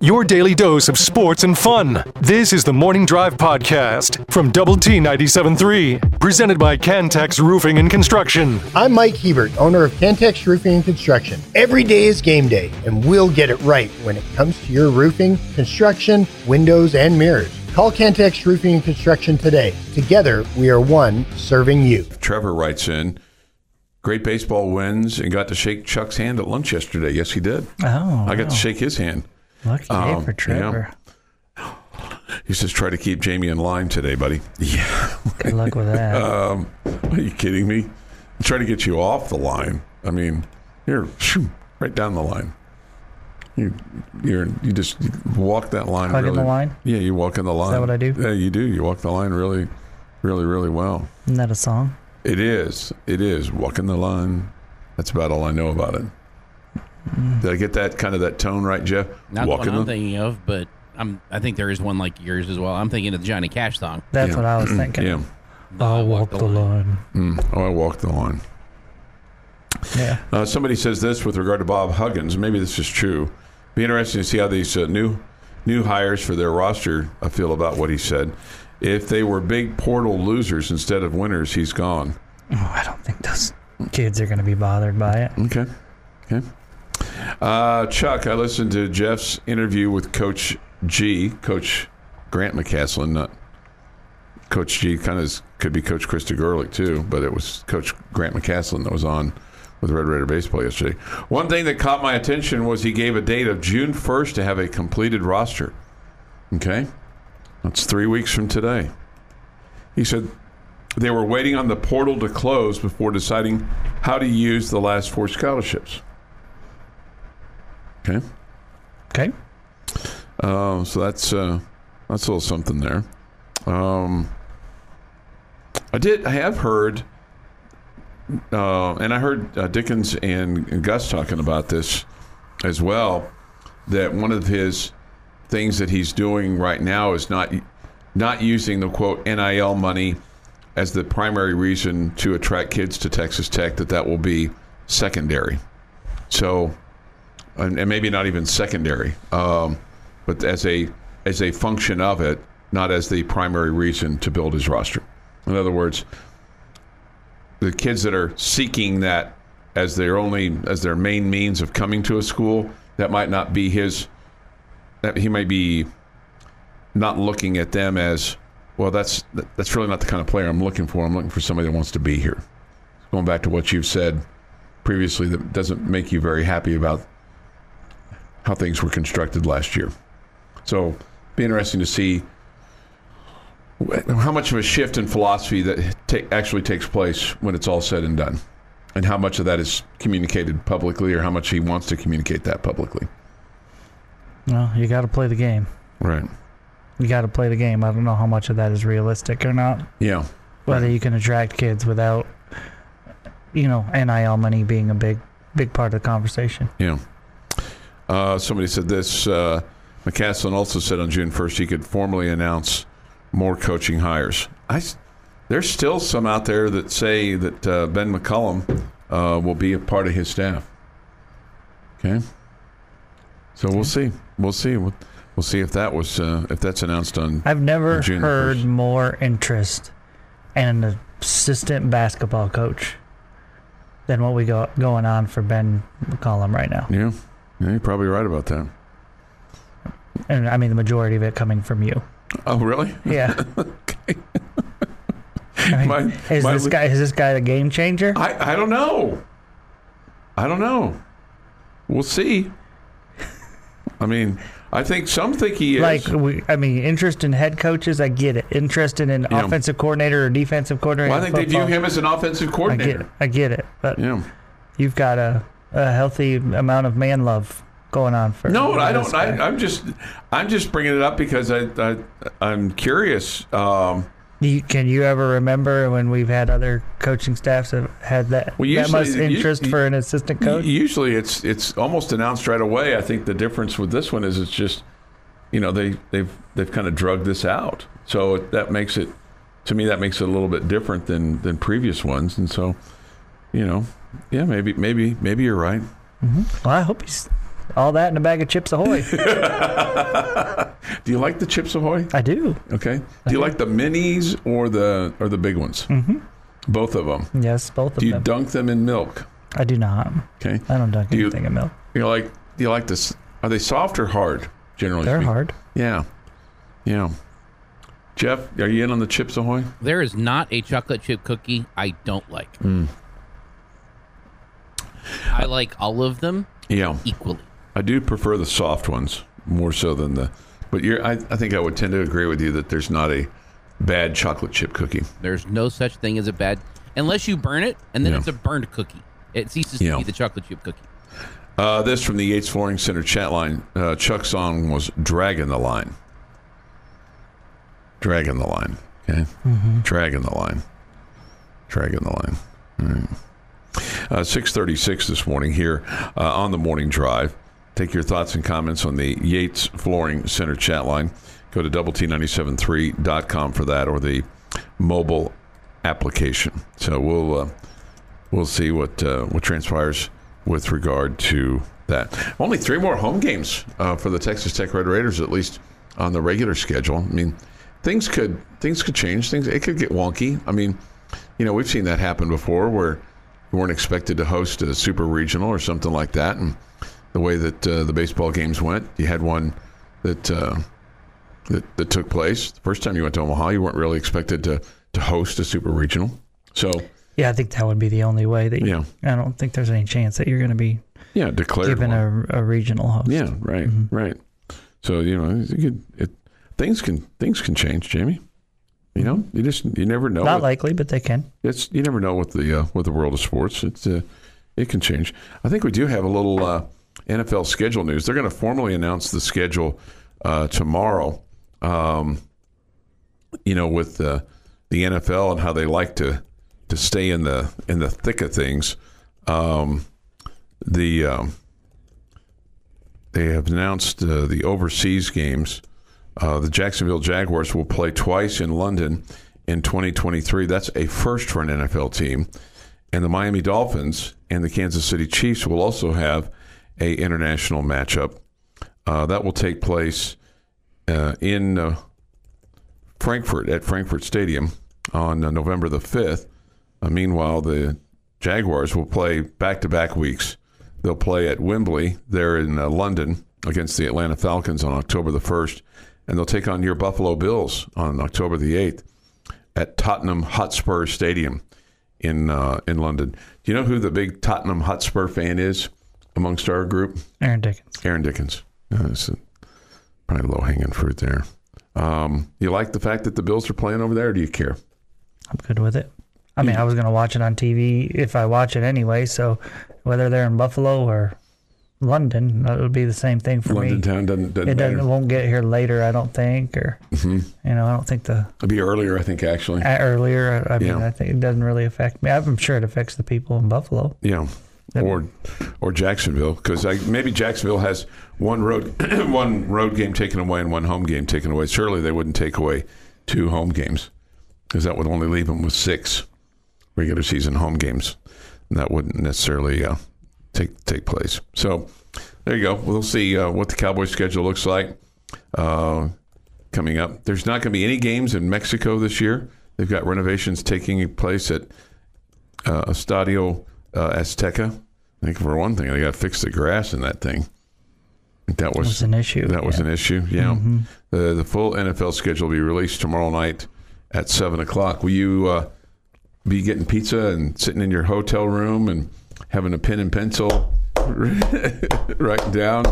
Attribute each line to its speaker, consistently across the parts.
Speaker 1: Your daily dose of sports and fun. This is the Morning Drive Podcast from Double T 97.3, presented by Cantex Roofing and Construction.
Speaker 2: I'm Mike Hebert, owner of Cantex Roofing and Construction. Every day is game day, and we'll get it right when it comes to your roofing, construction, windows, and mirrors. Call Cantex Roofing and Construction today. Together, we are one serving you.
Speaker 3: Trevor writes in, great baseball wins and got to shake Chuck's hand at lunch yesterday. Yes, he did.
Speaker 4: Oh,
Speaker 3: I got
Speaker 4: wow.
Speaker 3: to shake his hand.
Speaker 4: Lucky day
Speaker 3: Um,
Speaker 4: for Trevor.
Speaker 3: He says, try to keep Jamie in line today, buddy. Yeah.
Speaker 4: Good luck with that.
Speaker 3: Um, are you kidding me? I'm trying to get you off the line. I mean, you're shoo, right down the line. You, you're, you just you walk that line.
Speaker 4: Hug in
Speaker 3: really,
Speaker 4: the line?
Speaker 3: Yeah, you walk in the line.
Speaker 4: that what I do?
Speaker 3: Yeah, you do. You walk the line really, really, really well.
Speaker 4: Isn't that a song?
Speaker 3: It is. It is. Walking the line. That's about all I know about it. Did I get that kind of that tone right, Jeff?
Speaker 5: Not
Speaker 3: Walking
Speaker 5: the one I'm
Speaker 3: the
Speaker 5: thinking of, but I'm. I think there is one like yours as well. I'm thinking of the Johnny Cash song.
Speaker 4: That's
Speaker 3: Yeah.
Speaker 4: what I was thinking.
Speaker 3: yeah.
Speaker 4: I'll walk the line.
Speaker 3: Mm. Oh, I walked the line.
Speaker 4: Yeah.
Speaker 3: Uh, somebody says this with regard to Bob Huggins. Maybe this is true. Be interesting to see how these uh, new new hires for their roster uh, feel about what he said. If they were big portal losers instead of winners, he's gone.
Speaker 4: Oh, I don't think those kids are going to be bothered by it.
Speaker 3: Okay. Okay. Uh, Chuck, I listened to Jeff's interview with Coach G, Coach Grant McCasland, not Coach G. Kind of could be Coach Krista Gerlich too, but it was Coach Grant McCasland that was on with Red Raider baseball yesterday. One thing that caught my attention was he gave a date of June 1st to have a completed roster. Okay, that's three weeks from today. He said they were waiting on the portal to close before deciding how to use the last four scholarships. Okay.
Speaker 4: Okay.
Speaker 3: Uh, so that's uh, that's a little something there. Um, I did. I have heard, uh, and I heard uh, Dickens and, and Gus talking about this as well. That one of his things that he's doing right now is not not using the quote NIL money as the primary reason to attract kids to Texas Tech. That that will be secondary. So, and, and maybe not even secondary. Um, but as a as a function of it, not as the primary reason to build his roster. In other words, the kids that are seeking that as their only as their main means of coming to a school, that might not be his. He might be not looking at them as well. That's that's really not the kind of player I'm looking for. I'm looking for somebody that wants to be here. Going back to what you've said previously, that doesn't make you very happy about how things were constructed last year. So, be interesting to see how much of a shift in philosophy that actually takes place when it's all said and done, and how much of that is communicated publicly, or how much he wants to communicate that publicly.
Speaker 4: Well, you got to play the game.
Speaker 3: Right?
Speaker 4: You got to play the game. I don't know how much of that is realistic or not.
Speaker 3: Yeah.
Speaker 4: Whether you can attract kids without, you know, NIL money being a big, big part of the conversation.
Speaker 3: Yeah. Uh, somebody said this. Uh, McCasland also said on June 1st he could formally announce more coaching hires. I, there's still some out there that say that uh, Ben McCollum uh, will be a part of his staff. Okay. So we'll see. We'll see. We'll, we'll see if that was uh, if that's announced on.
Speaker 4: I've never
Speaker 3: June
Speaker 4: heard
Speaker 3: 1st.
Speaker 4: more interest in an assistant basketball coach than what we got going on for Ben McCollum right now.
Speaker 3: Yeah. Yeah, you're probably right about that.
Speaker 4: And I mean, the majority of it coming from you.
Speaker 3: Oh, really?
Speaker 4: Yeah. I mean,
Speaker 3: My-
Speaker 4: is
Speaker 3: my
Speaker 4: this guy is this guy the game changer?
Speaker 3: I, I don't know. I don't know. We'll see. I mean, I think some think he is.
Speaker 4: Like we, I mean, interest in head coaches, I get it. Interest in an
Speaker 3: Yeah.
Speaker 4: offensive coordinator or defensive coordinator.
Speaker 3: well, I
Speaker 4: in
Speaker 3: think they view him as an offensive coordinator.
Speaker 4: I get. I get it. But
Speaker 3: Yeah.
Speaker 4: you've got a, a healthy amount of man love going on for.
Speaker 3: No, I don't. I. I'm just, I'm just bringing it up because I, I I'm curious. Um,
Speaker 4: You, can you ever remember when we've had other coaching staffs that had that
Speaker 3: Well,
Speaker 4: that much
Speaker 3: usually- you-
Speaker 4: interest
Speaker 3: you-
Speaker 4: for an assistant coach?
Speaker 3: usually, it's it's almost announced right away. I think the difference with this one is it's just, you know, they they've they've kind of drugged this out. So that makes it, to me, that makes it a little bit different than than previous ones. And so, you know, yeah, maybe maybe maybe you're right. Mm-hmm.
Speaker 4: well, I hope he's All that and a bag of Chips Ahoy.
Speaker 3: Do you like the Chips Ahoy?
Speaker 4: I do.
Speaker 3: Okay. Do you like the minis or the or the big ones? Mm-hmm. Both of them.
Speaker 4: Yes, both of them.
Speaker 3: Do you
Speaker 4: them.
Speaker 3: dunk them in milk?
Speaker 4: I do not.
Speaker 3: Okay.
Speaker 4: I don't dunk
Speaker 3: Do you-
Speaker 4: anything in milk.
Speaker 3: You like? Do you like this? Are they soft or hard? Generally,
Speaker 4: They're
Speaker 3: speaking?
Speaker 4: hard.
Speaker 3: Yeah. Yeah. Jeff, are you in on the Chips Ahoy?
Speaker 5: There is not a chocolate chip cookie I don't like. I like all of them
Speaker 3: Yeah.
Speaker 5: equally.
Speaker 3: I do prefer the soft ones more so than the. But you're, I, I think I would tend to agree with you that there's not a bad chocolate chip cookie.
Speaker 5: There's no such thing as a bad, unless you burn it, and then
Speaker 3: Yeah.
Speaker 5: it's a burned cookie. It ceases
Speaker 3: Yeah.
Speaker 5: to be the chocolate chip cookie.
Speaker 3: Uh, this from the Yates Flooring Center chat line. Uh, Chuck's song was "Dragging the Line." Dragging the line. Okay. Dragging the line. Dragging the line. All right. Uh, 636 this morning here uh, on the morning drive. Take your thoughts and comments on the Yates Flooring Center chat line. Go to double T973.com for that or the mobile application. So we'll uh, we'll see what uh, what transpires with regard to that. Only three more home games uh, for the Texas Tech Red Raiders, at least on the regular schedule. I mean, things could things could change. Things it could get wonky. I mean, you know, we've seen that happen before where you weren't expected to host a super regional or something like that, and the way that uh, the baseball games went, you had one that. Uh, that, that took place the first time you went to Omaha. You weren't really expected to to host a super regional, so
Speaker 4: Yeah, I think that would be the only way that.
Speaker 3: You, Yeah.
Speaker 4: I don't think there's any chance that you're going to be
Speaker 3: yeah, declared
Speaker 4: given a, a regional host.
Speaker 3: Yeah, right, right. So you know, you could, it, things can things can change, Jamie. You know, you just you never know.
Speaker 4: Not
Speaker 3: what-
Speaker 4: likely, but they can.
Speaker 3: it's you never know with the uh, with the world of sports. It's uh, it can change. I think we do have a little uh, NFL schedule news. They're going to formally announce the schedule uh, tomorrow. Um, you know, with the the NFL and how they like to to stay in the in the thick of things. Um, the um, they have announced uh, the overseas games. Uh, the Jacksonville Jaguars will play twice in London in 2023. That's a first for an NFL team. And the Miami Dolphins and the Kansas City Chiefs will also have a international matchup. Uh, that will take place uh, in uh, Frankfurt at Frankfurt Stadium on uh, November the 5th. Uh, meanwhile, the Jaguars will play back to back weeks. They'll play at Wembley there in uh, London against the Atlanta Falcons on October the 1st, and they'll take on your Buffalo Bills on October the 8th at Tottenham Hotspur Stadium in in London. Do you know who the big Tottenham Hotspur fan is amongst our group?
Speaker 4: Aaron Dickens.
Speaker 3: Aaron Dickens. Uh, probably low hanging fruit there. Um, you like the fact that the Bills are playing over there, or do you care?
Speaker 4: I'm good with it. I mean, I was going to watch it on TV if I watch it anyway. So whether they're in Buffalo or London, that would be the same thing for
Speaker 3: London
Speaker 4: me.
Speaker 3: town doesn't, doesn't
Speaker 4: It doesn't
Speaker 3: matter.
Speaker 4: won't get here later, I don't think, or
Speaker 3: Mm-hmm.
Speaker 4: you know, I don't think the
Speaker 3: It'll be earlier, I think, actually.
Speaker 4: earlier. I mean,
Speaker 3: Yeah.
Speaker 4: I think it doesn't really affect me. I'm sure it affects the people in Buffalo.
Speaker 3: Yeah, or or Jacksonville because maybe Jacksonville has one road one road game taken away and one home game taken away. Surely they wouldn't take away two home games because that would only leave them with six regular season home games. And that wouldn't necessarily uh, take take place. So there you go. We'll see uh, what the Cowboys schedule looks like uh, coming up. There's not going to be any games in Mexico this year. They've got renovations taking place at uh, Estadio uh, Azteca. I think for one thing, they got to fix the grass in that thing. That was,
Speaker 4: was an issue,
Speaker 3: That was
Speaker 4: yeah.
Speaker 3: an issue. Yeah. The the full NFL schedule will be released tomorrow night at seven o'clock. Will you uh, be getting pizza and sitting in your hotel room and having a pen and pencil, writing down?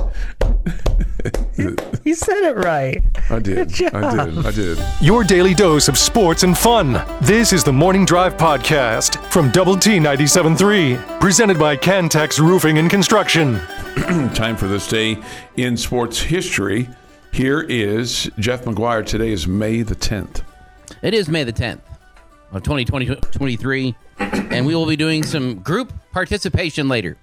Speaker 4: You said it right.
Speaker 3: I did.
Speaker 4: Good
Speaker 3: I did. I did.
Speaker 1: Your daily dose of sports and fun. This is the Morning Drive Podcast from Double T 97.3, presented by Cantex Roofing and Construction.
Speaker 3: Time for this day in sports history. Here is Jeff McGuire. Today is May the tenth.
Speaker 5: It is May the 10th of 2023, and we will be doing some group participation later.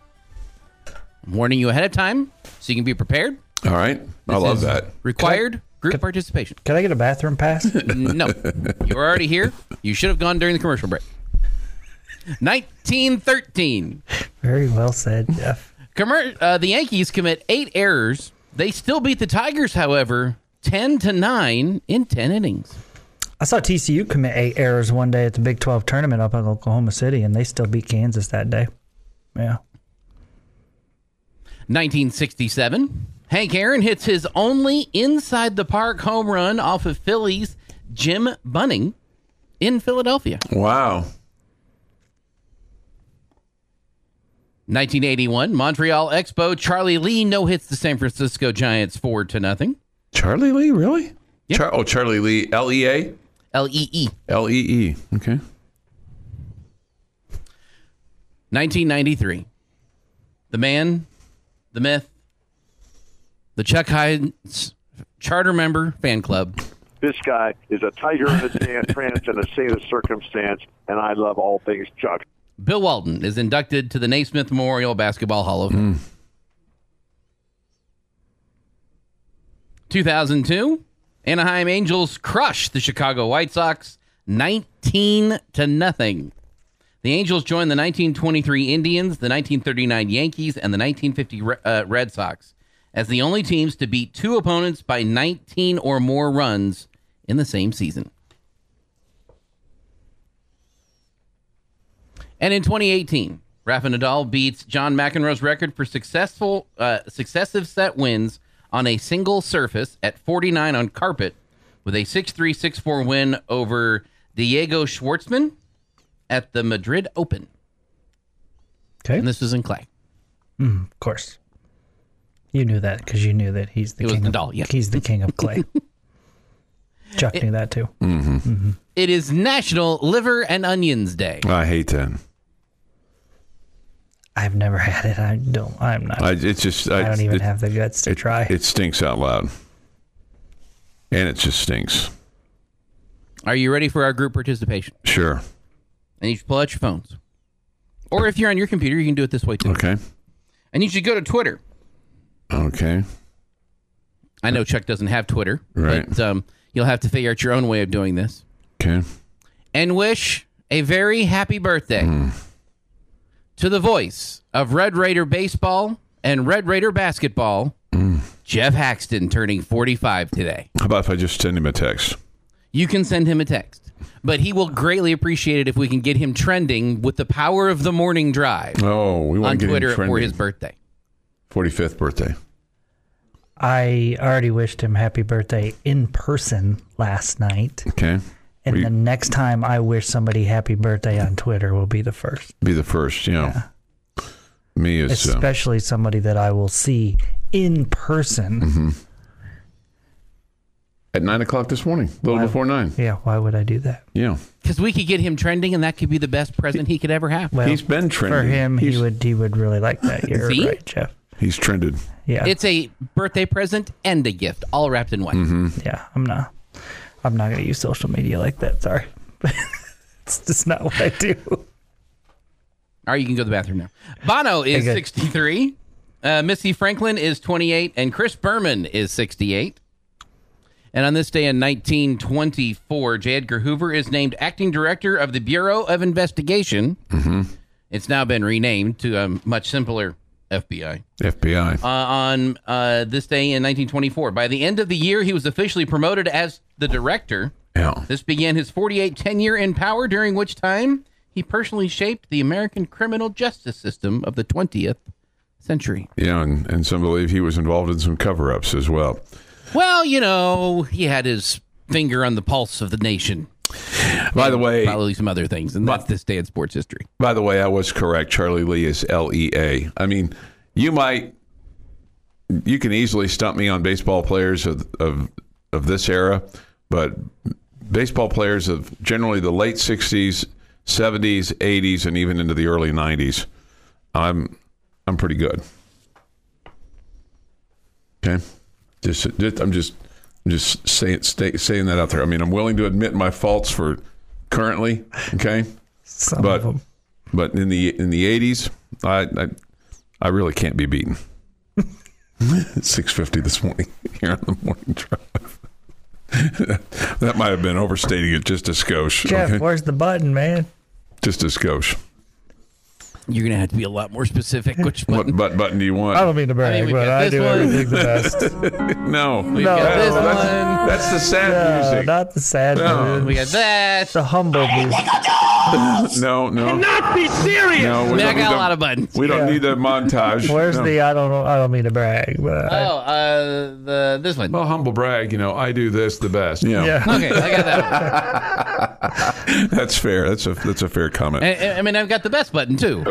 Speaker 5: I'm warning you ahead of time so you can be prepared.
Speaker 3: All right. I
Speaker 5: This
Speaker 3: love
Speaker 5: is
Speaker 3: that.
Speaker 5: Required group participation.
Speaker 4: Can I get a bathroom pass?
Speaker 5: No, you're already here. You should have gone during the commercial break. 1913.
Speaker 4: Very well said, Jeff.
Speaker 5: Commer- uh, the Yankees commit eight errors. They still beat the Tigers, however, ten to nine in ten innings.
Speaker 4: I saw TCU commit eight errors one day at the Big 12 tournament up in Oklahoma City, and they still beat Kansas that day. Yeah.
Speaker 5: 1967, Hank Aaron hits his only inside the park home run off of Phillies Jim Bunning in Philadelphia.
Speaker 3: Wow.
Speaker 5: 1981, Montreal Expo, Charlie Lee no hits the San Francisco Giants 4 to nothing.
Speaker 3: Charlie Lee, really?
Speaker 5: Yeah.
Speaker 3: Char- oh, Charlie Lee, L E A?
Speaker 5: L E E.
Speaker 3: L E E. Okay.
Speaker 5: 1993. The man, the myth, the Chuck Heinz charter member fan club.
Speaker 6: This guy is a tiger in his dan- trance and a saint of circumstance, and I love all things Chuck.
Speaker 5: Bill Walton is inducted to the Naismith Memorial Basketball Hall of Fame. 2002, Anaheim Angels crush the Chicago White Sox 19 to nothing. The Angels joined the 1923 Indians, the 1939 Yankees, and the 1950 uh, Red Sox as the only teams to beat two opponents by 19 or more runs in the same season. And in 2018, Rafa Nadal beats John McEnroe's record for successful uh, successive set wins on a single surface at 49 on carpet with a 6-3 6-4 win over Diego Schwartzman at the Madrid Open.
Speaker 4: Okay.
Speaker 5: And this was in clay.
Speaker 4: Mm, of course. You knew that because you knew that he's the
Speaker 5: It was
Speaker 4: king
Speaker 5: Nadal,
Speaker 4: of
Speaker 5: yeah.
Speaker 4: he's the king of clay. Chuck knew that too. Mm-hmm. Mm-hmm.
Speaker 5: It is National Liver and Onions Day.
Speaker 3: I hate that.
Speaker 4: I've never had it. I don't. I'm not.
Speaker 3: I,
Speaker 4: I,
Speaker 3: it's just. I,
Speaker 4: don't even
Speaker 3: it,
Speaker 4: have the guts to
Speaker 3: it,
Speaker 4: try.
Speaker 3: It stinks out loud. And it just stinks.
Speaker 5: Are you ready for our group participation?
Speaker 3: Sure.
Speaker 5: And you should pull out your phones. Or if you're on your computer, you can do it this way too.
Speaker 3: Okay.
Speaker 5: And you should go to Twitter.
Speaker 3: Okay.
Speaker 5: I know Chuck doesn't have Twitter,
Speaker 3: Right.
Speaker 5: but um, you'll have to figure out your own way of doing this.
Speaker 3: Okay.
Speaker 5: And wish a very happy birthday to the voice of Red Raider baseball and Red Raider basketball, Jeff Haxton, turning 45 today.
Speaker 3: How about if I just send him a text?
Speaker 5: You can send him a text, but he will greatly appreciate it if we can get him trending with the power of the morning drive
Speaker 3: Oh, we want
Speaker 5: on
Speaker 3: to get
Speaker 5: Twitter
Speaker 3: him
Speaker 5: for his birthday.
Speaker 3: 45th birthday.
Speaker 4: I already wished him happy birthday in person last night,
Speaker 3: Okay.
Speaker 4: and
Speaker 3: We-
Speaker 4: the next time I wish somebody happy birthday on Twitter will be the first,
Speaker 3: Be the first, you know. Me is. Uh,
Speaker 4: especially somebody that I will see in person.
Speaker 3: Mm-hmm. At 9 o'clock this morning, a little
Speaker 4: Wow.
Speaker 3: before 9.
Speaker 4: Yeah, why would I do that?
Speaker 3: Yeah.
Speaker 5: Because we could get him trending, and that could be the best present he could ever have.
Speaker 4: Well,
Speaker 3: He's been trending for
Speaker 4: him.
Speaker 3: He's-
Speaker 4: he would he would really like that. You're
Speaker 5: See?
Speaker 4: right, Jeff.
Speaker 3: He's trended.
Speaker 4: Yeah,
Speaker 5: It's a birthday present and a gift, all wrapped in one.
Speaker 3: Mm-hmm.
Speaker 4: yeah. I'm not. I'm not going to use social media like that. Sorry, it's just not what I do.
Speaker 5: All right, you can go to the bathroom now. Bono is 63. Uh, Missy Franklin is 28. And Chris Berman is 68. And on this day in 1924, J. Edgar Hoover is named acting director of the Bureau of Investigation. Mm-hmm. It's now been renamed to a much simpler FBI.
Speaker 3: FBI.
Speaker 5: Uh, on uh, this day in 1924. By the end of the year, he was officially promoted as the director.
Speaker 3: yeah.
Speaker 5: This began his 48 tenure in power, during which time he personally shaped the American criminal justice system of the 20th century.
Speaker 3: Yeah, and, and some believe he was involved in some cover ups as well.
Speaker 5: Well, you know, he had his finger on the pulse of the nation.
Speaker 3: By the way,
Speaker 5: Probably some other things, and that's this day in sports history.
Speaker 3: by the way, I was correct. Charlie Lee is L E A. I mean, you might, you can easily stump me on baseball players of of of this era, but baseball players of generally the late '60s, '70s, '80s, and even into the early '90s, I'm I'm pretty good. Okay, just, I'm just I'm just saying stay, saying that out there. I mean, I'm willing to admit my faults for currently. Okay.
Speaker 4: Some
Speaker 3: But
Speaker 4: of them.
Speaker 3: but in the in the eighties, I, I I really can't be beaten. Six fifty this morning here on the morning drive. that might have been overstating it just a skosh.
Speaker 4: Jeff,
Speaker 3: okay?
Speaker 4: where's the button, man?
Speaker 3: Just a skosh.
Speaker 5: You're gonna have to be a lot more specific. Which button?
Speaker 3: What
Speaker 5: button?
Speaker 3: butt button do you want?
Speaker 4: I don't mean to brag,
Speaker 5: we
Speaker 4: but I
Speaker 5: this
Speaker 4: do
Speaker 5: one.
Speaker 4: everything the best.
Speaker 3: no.
Speaker 5: We've
Speaker 4: No,
Speaker 5: got this
Speaker 3: No,
Speaker 5: one.
Speaker 3: that's, that's the sad
Speaker 4: No,
Speaker 3: music.
Speaker 4: not the sad
Speaker 3: No.
Speaker 4: music.
Speaker 5: We got that.
Speaker 4: The humble music.
Speaker 3: no, no. Not be serious. No, we
Speaker 5: I mean, I
Speaker 3: don't
Speaker 5: got a
Speaker 3: the-
Speaker 5: lot of buttons.
Speaker 3: We don't
Speaker 4: Yeah.
Speaker 3: need the montage.
Speaker 4: Where's
Speaker 3: No.
Speaker 4: the I don't know I don't mean to brag, but
Speaker 5: Oh,
Speaker 4: I,
Speaker 5: uh, the this one.
Speaker 3: Well, humble brag, you know, I do this the best. Yeah,
Speaker 4: yeah.
Speaker 5: Okay, I got that one.
Speaker 3: that's fair. That's a that's a fair comment.
Speaker 5: And- and- I mean, I've got the best button too.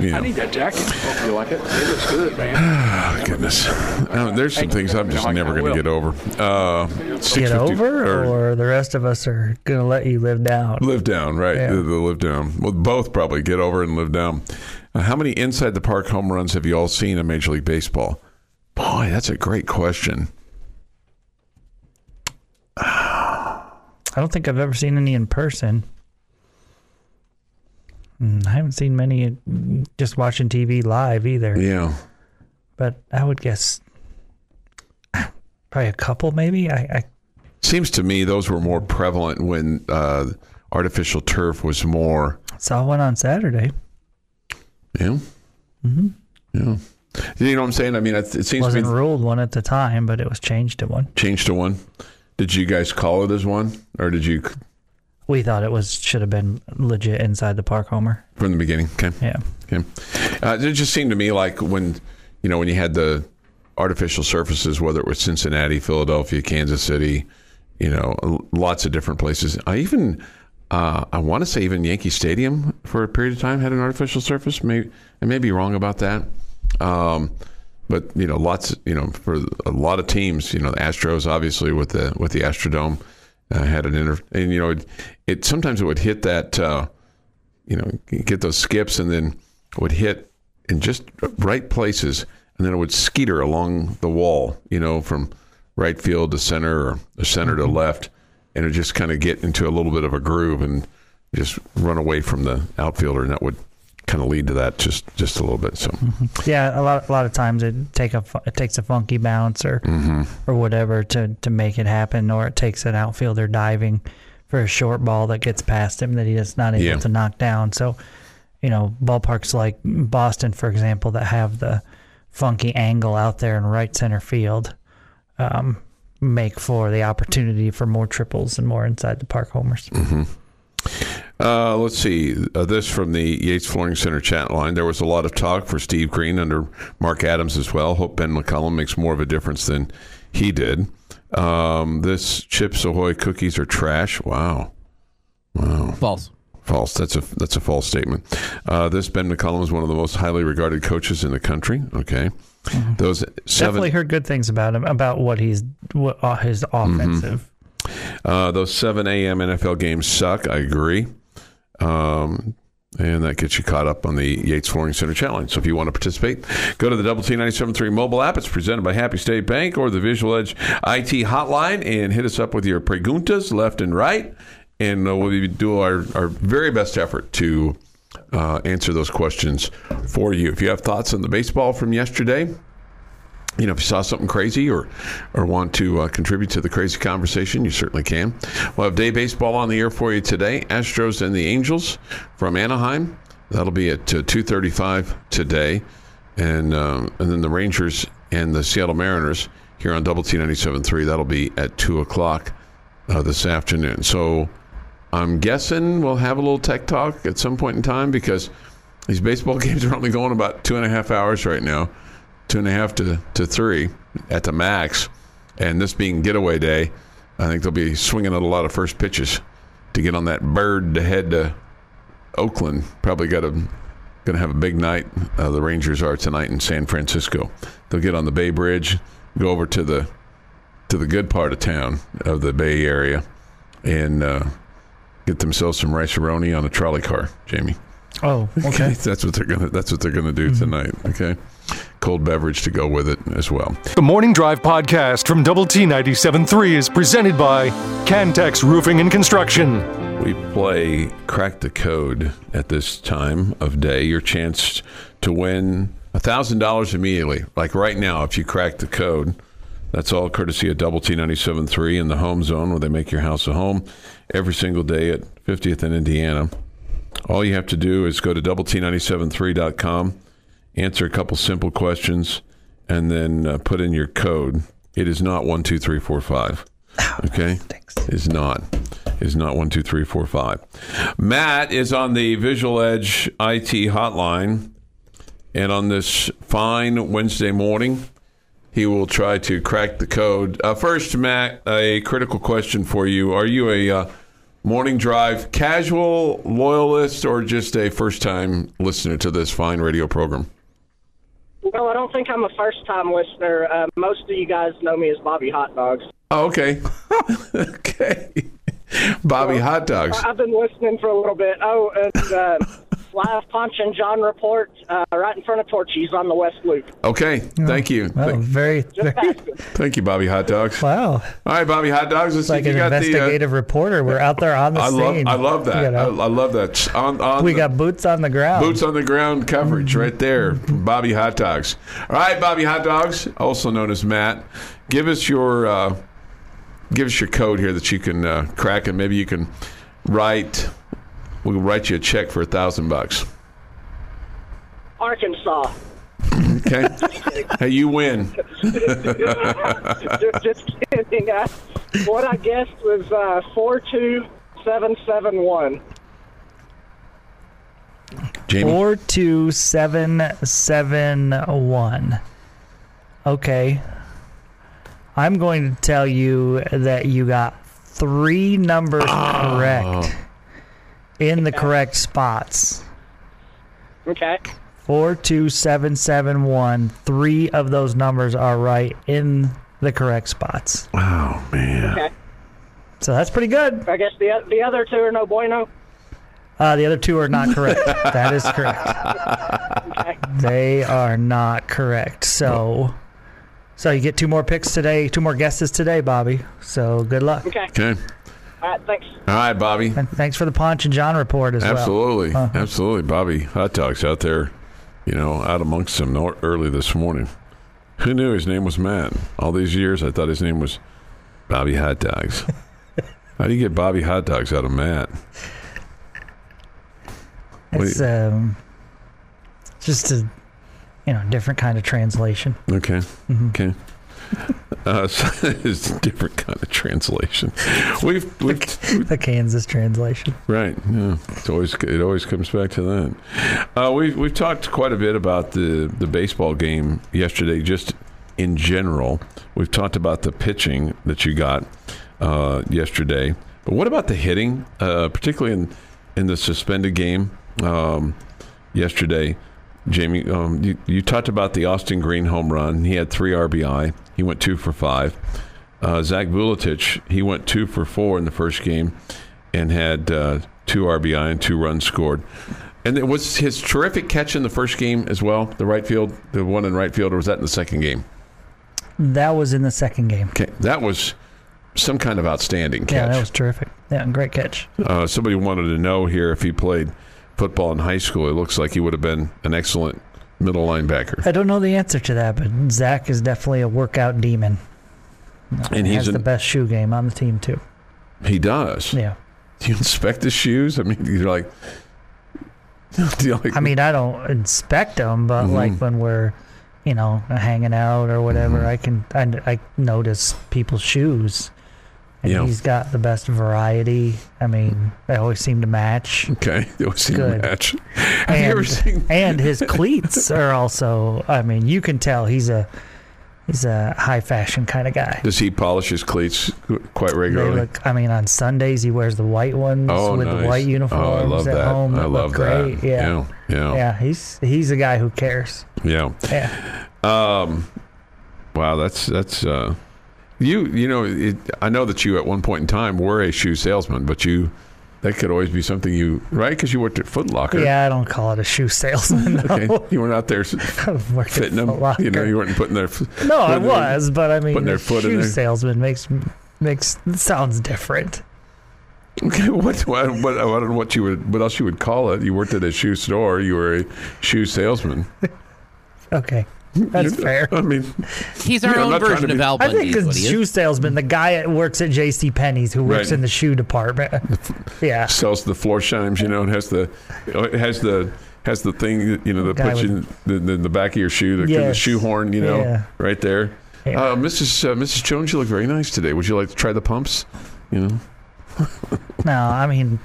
Speaker 3: Yeah.
Speaker 7: I need that jacket. Hope you like it. It looks good, man.
Speaker 3: Goodness, Uh, there's some things I'm just never going to get over. Uh,
Speaker 4: Get
Speaker 3: 650
Speaker 4: over, or the rest of us are gonna let you live down.
Speaker 3: live down, right?
Speaker 4: Yeah.
Speaker 3: The, the live down. Well, both probably get over and live down. Uh, how many inside the park home runs have you all seen in Major League Baseball? Boy, that's a great question.
Speaker 4: I don't think I've ever seen any in person. Mm, I haven't seen many mm, just watching TV live either.
Speaker 3: Yeah,
Speaker 4: But I would guess probably a couple, maybe. I, I
Speaker 3: seems to me those were more prevalent when uh, artificial turf was more.
Speaker 4: saw one on Saturday.
Speaker 3: Yeah. Mm-hmm. Yeah. You know what I'm saying? I mean, it, it seems
Speaker 4: Wasn't
Speaker 3: be
Speaker 4: ruled one at the time, but it was changed to one.
Speaker 3: changed to one. Did you guys call it as one, or did you
Speaker 4: We thought it was should have been legit inside the park homer.
Speaker 3: from the beginning? Okay.
Speaker 4: Yeah.
Speaker 3: Okay. Uh, it just seemed to me like when, you know, when you had the artificial surfaces, whether it was Cincinnati, Philadelphia, Kansas City, you know, lots of different places. I even, uh, I want to say even Yankee Stadium for a period of time had an artificial surface. Maybe I may be wrong about that. Um, but you know, lots, you know, for a lot of teams, you know, the Astros obviously with the with the Astrodome uh, had an inter, and you know, it, it sometimes it would hit that. Uh, you know, get those skips and then would hit in just right places and then it would skeeter along the wall, you know, from right field to center or the center to left. And it just kind of get into a little bit of a groove and just run away from the outfielder. And that would kind of lead to that just, just a little bit. So, mm-hmm.
Speaker 4: Yeah, a lot a lot of times it take a it takes a funky bounce or mm-hmm. or whatever to to make it happen, or it takes an outfielder diving for a short ball that gets past him that he is not able
Speaker 3: Yeah.
Speaker 4: to knock down. So, you know, ballparks like Boston, for example, that have the funky angle out there in right center field, um, make for the opportunity for more triples and more inside the park homers. Mm-hmm.
Speaker 3: Uh, let's see. Uh, this from the Yates Flooring Center chat line. There was a lot of talk for Steve Green under Mark Adams as well. Hope Ben McCollum makes more of a difference than he did. Um, this Chips Ahoy cookies are trash. Wow. Wow.
Speaker 5: False.
Speaker 3: False. That's a that's a false statement. Uh, this Ben McCollum is one of the most highly regarded coaches in the country. Okay, those seven.
Speaker 4: Definitely heard good things about him about what he's what uh, his offensive.
Speaker 3: Uh, those 7 a.m. NFL games suck. I agree. Um, and that gets you caught up on the Yates Flooring Center Challenge. So if you want to participate, go to the Double T 97.3 mobile app. It's presented by Happy State Bank or the Visual Edge IT hotline and hit us up with your preguntas left and right. And uh, we'll do our, our very best effort to uh, answer those questions for you. If you have thoughts on the baseball from yesterday, you know, if you saw something crazy or or want to uh, contribute to the crazy conversation, you certainly can. We'll have day baseball on the air for you today. Astros and the Angels from Anaheim. That'll be at uh, two thirty-five today, and um, and then the Rangers and the Seattle Mariners here on Double T 97.3. That'll be at two o'clock uh, this afternoon. So I'm guessing we'll have a little tech talk at some point in time because these baseball games are only going about two and a half hours right now two and a half to, to three at the max. And this being getaway day, I think they'll be swinging at a lot of first pitches to get on that bird to head to Oakland. Probably got a going to have a big night. Uh, the Rangers are tonight in San Francisco. They'll get on the Bay Bridge, go over to the to the good part of town of the Bay Area, and uh, get themselves some rice on a trolley car. Jamie.
Speaker 4: Oh, okay.
Speaker 3: that's what they're gonna. That's what they're gonna do mm-hmm. tonight. Okay, cold beverage to go with it as well.
Speaker 1: The Morning Drive podcast from Double T 97.3 is presented by Cantex Roofing and Construction.
Speaker 3: We play Crack the Code at this time of day. Your chance to win a $1,000 immediately. Like right now, if you crack the code, that's all courtesy of Double T 97.3 in the home zone where they make your house a home every single day at 50th and Indiana. All you have to do is go to double T973.com, answer a couple simple questions, and then uh, put in your code. It is not 12345. Okay?
Speaker 4: Thanks.
Speaker 3: Is not. Is not 12345. Matt is on the Visual Edge IT hotline. And on this fine Wednesday morning, he will try to crack the code. Uh, first, Matt, a critical question for you. Are you a uh, morning drive casual loyalist or just a first time listener to this fine radio program?
Speaker 8: Well, I don't think I'm a first time listener. Uh, most of you guys know me as Bobby Hot Dogs.
Speaker 3: Oh, okay. okay. Bobby Hot Dogs.
Speaker 8: I've been listening for a little bit. Oh, and uh, live Ponch and John report uh, right in front of Torchy's on the West Loop.
Speaker 3: Okay. Thank you. Thank,
Speaker 4: very, very
Speaker 3: thank you, Bobby Hot Dogs.
Speaker 4: wow.
Speaker 3: All right, Bobby Hot Dogs. Let's
Speaker 4: It's like
Speaker 3: see if
Speaker 4: an
Speaker 3: you got the. Uh,
Speaker 4: investigative reporter. We're out there on the
Speaker 3: I love,
Speaker 4: scene.
Speaker 3: I love that.
Speaker 4: You know,
Speaker 3: I, I love that. On, on
Speaker 4: we
Speaker 3: the-
Speaker 4: got boots on the ground.
Speaker 3: Boots on the ground coverage right there Bobby Hot Dogs. All right, Bobby Hot Dogs, also known as Matt. Give us your uh, give us your code here that you can uh, crack, and maybe you can write. We'll write you a check for a thousand bucks.
Speaker 8: Arkansas.
Speaker 3: Okay. hey, you win.
Speaker 8: just, just kidding. Uh, what I guessed was uh, 42771.
Speaker 3: Jamie.
Speaker 4: Four two seven seven one. Okay. I'm going to tell you that you got three numbers
Speaker 3: Oh.
Speaker 4: correct in the correct spots.
Speaker 8: Okay.
Speaker 4: Four two seven seven one. Three of those numbers are right in the correct spots.
Speaker 3: Oh man.
Speaker 8: Okay.
Speaker 4: So that's pretty good.
Speaker 8: I guess the the other two are no bueno.
Speaker 4: Uh, the other two are not correct. that is correct.
Speaker 8: Okay.
Speaker 4: They are not correct. So, so you get two more picks today, two more guesses today, Bobby. So good luck.
Speaker 8: Okay.
Speaker 3: Okay.
Speaker 8: All right. Thanks.
Speaker 3: All right, Bobby.
Speaker 4: And thanks for the Ponch and John report as well.
Speaker 3: Absolutely,
Speaker 4: Uh-huh.
Speaker 3: absolutely. Bobby Hot Dogs out there, you know, out amongst them early this morning. Who knew his name was Matt? All these years, I thought his name was Bobby Hot Dogs. How do you get Bobby Hot Dogs out of Matt? What do
Speaker 4: It's um, just a you know different kind of translation.
Speaker 3: Okay,
Speaker 4: Mm-hmm.
Speaker 3: okay. Uh, so it's a different kind of translation. We've, we've
Speaker 4: The Kansas translation.
Speaker 3: Right. Yeah. It's always it always comes back to that. Uh, we've we've talked quite a bit about the the baseball game yesterday, just in general. We've talked about the pitching that you got uh, yesterday, but what about the hitting, uh, particularly in in the suspended game um, yesterday? Jamie, um, you, you talked about the Austin Green home run. He had three RBI. He went two for five. Uh, Zach Vuletich, he went two for four in the first game and had uh, two RBI and two runs scored. And it was his terrific catch in the first game as well, the right field, the one in right field, or was that in the second game?
Speaker 4: That was in the second game.
Speaker 3: Okay, that was some kind of outstanding catch.
Speaker 4: Yeah, that was terrific. Yeah, great catch.
Speaker 3: uh, somebody wanted to know here if he played football in high school. It looks like he would have been an excellent middle linebacker.
Speaker 4: I don't know the answer to that, but Zach is definitely a workout demon.
Speaker 3: And
Speaker 4: He
Speaker 3: he's
Speaker 4: has the best shoe game on the team too.
Speaker 3: he does.
Speaker 4: Yeah.
Speaker 3: Do you inspect his shoes? I mean, you're like, you like
Speaker 4: I mean, I don't inspect them, but
Speaker 3: Mhm.
Speaker 4: like when we're, you know, hanging out or whatever,
Speaker 3: Mhm.
Speaker 4: I can I, I notice people's shoes. And
Speaker 3: Yeah.
Speaker 4: he's got the best variety. I mean, they always seem to match.
Speaker 3: okay, they always seem to match. Have you ever
Speaker 4: And,
Speaker 3: seen?
Speaker 4: and his cleats are also. I mean, you can tell he's a he's a high fashion kind of guy.
Speaker 3: Does he polish his cleats quite regularly?
Speaker 4: look. I mean, on Sundays he wears the white ones
Speaker 3: oh,
Speaker 4: with
Speaker 3: nice.
Speaker 4: the white uniforms
Speaker 3: Oh, I love
Speaker 4: at
Speaker 3: that.
Speaker 4: home.
Speaker 3: I love
Speaker 4: great.
Speaker 3: that.
Speaker 4: Yeah.
Speaker 3: yeah, yeah,
Speaker 4: yeah, He's he's a guy who cares.
Speaker 3: yeah.
Speaker 4: Yeah.
Speaker 3: Um, wow, that's that's uh, you. You know, it, I know that you at one point in time were a shoe salesman, but you that could always be something you right because you worked at Foot Locker.
Speaker 4: Yeah, I don't call it a shoe salesman. No.
Speaker 3: Okay, you weren't out there s-
Speaker 4: I've worked at
Speaker 3: fitting them.
Speaker 4: Foot Locker.
Speaker 3: You know, you weren't putting their.
Speaker 4: no, I
Speaker 3: putting their-
Speaker 4: was, but I mean,
Speaker 3: putting their
Speaker 4: a
Speaker 3: foot in
Speaker 4: shoe
Speaker 3: there.
Speaker 4: salesman makes makes sounds different.
Speaker 3: Okay, what what what, I don't know what you would what else you would call it? You worked at a shoe store. You were a shoe salesman.
Speaker 4: Okay, That's fair.
Speaker 3: I mean,
Speaker 5: He's our
Speaker 3: Yeah,
Speaker 5: own
Speaker 3: not trying to
Speaker 5: version of
Speaker 3: be-
Speaker 5: Al
Speaker 4: I think the
Speaker 5: he is.
Speaker 4: shoe salesman, the guy that works at J.C. Penney's who works
Speaker 3: Right.
Speaker 4: in the shoe department. Yeah.
Speaker 3: sells the floor shimes, you know, and has the it has the has the thing, you know, that
Speaker 4: Guy
Speaker 3: puts you in the, the, the back of your shoe, the, the
Speaker 4: Yes.
Speaker 3: shoehorn, you know,
Speaker 4: Yeah.
Speaker 3: right there.
Speaker 4: Yeah.
Speaker 3: Uh, Mrs. Uh, Mrs. Jones, you look very nice today. Would you like to try the pumps? You know,
Speaker 4: No, I mean,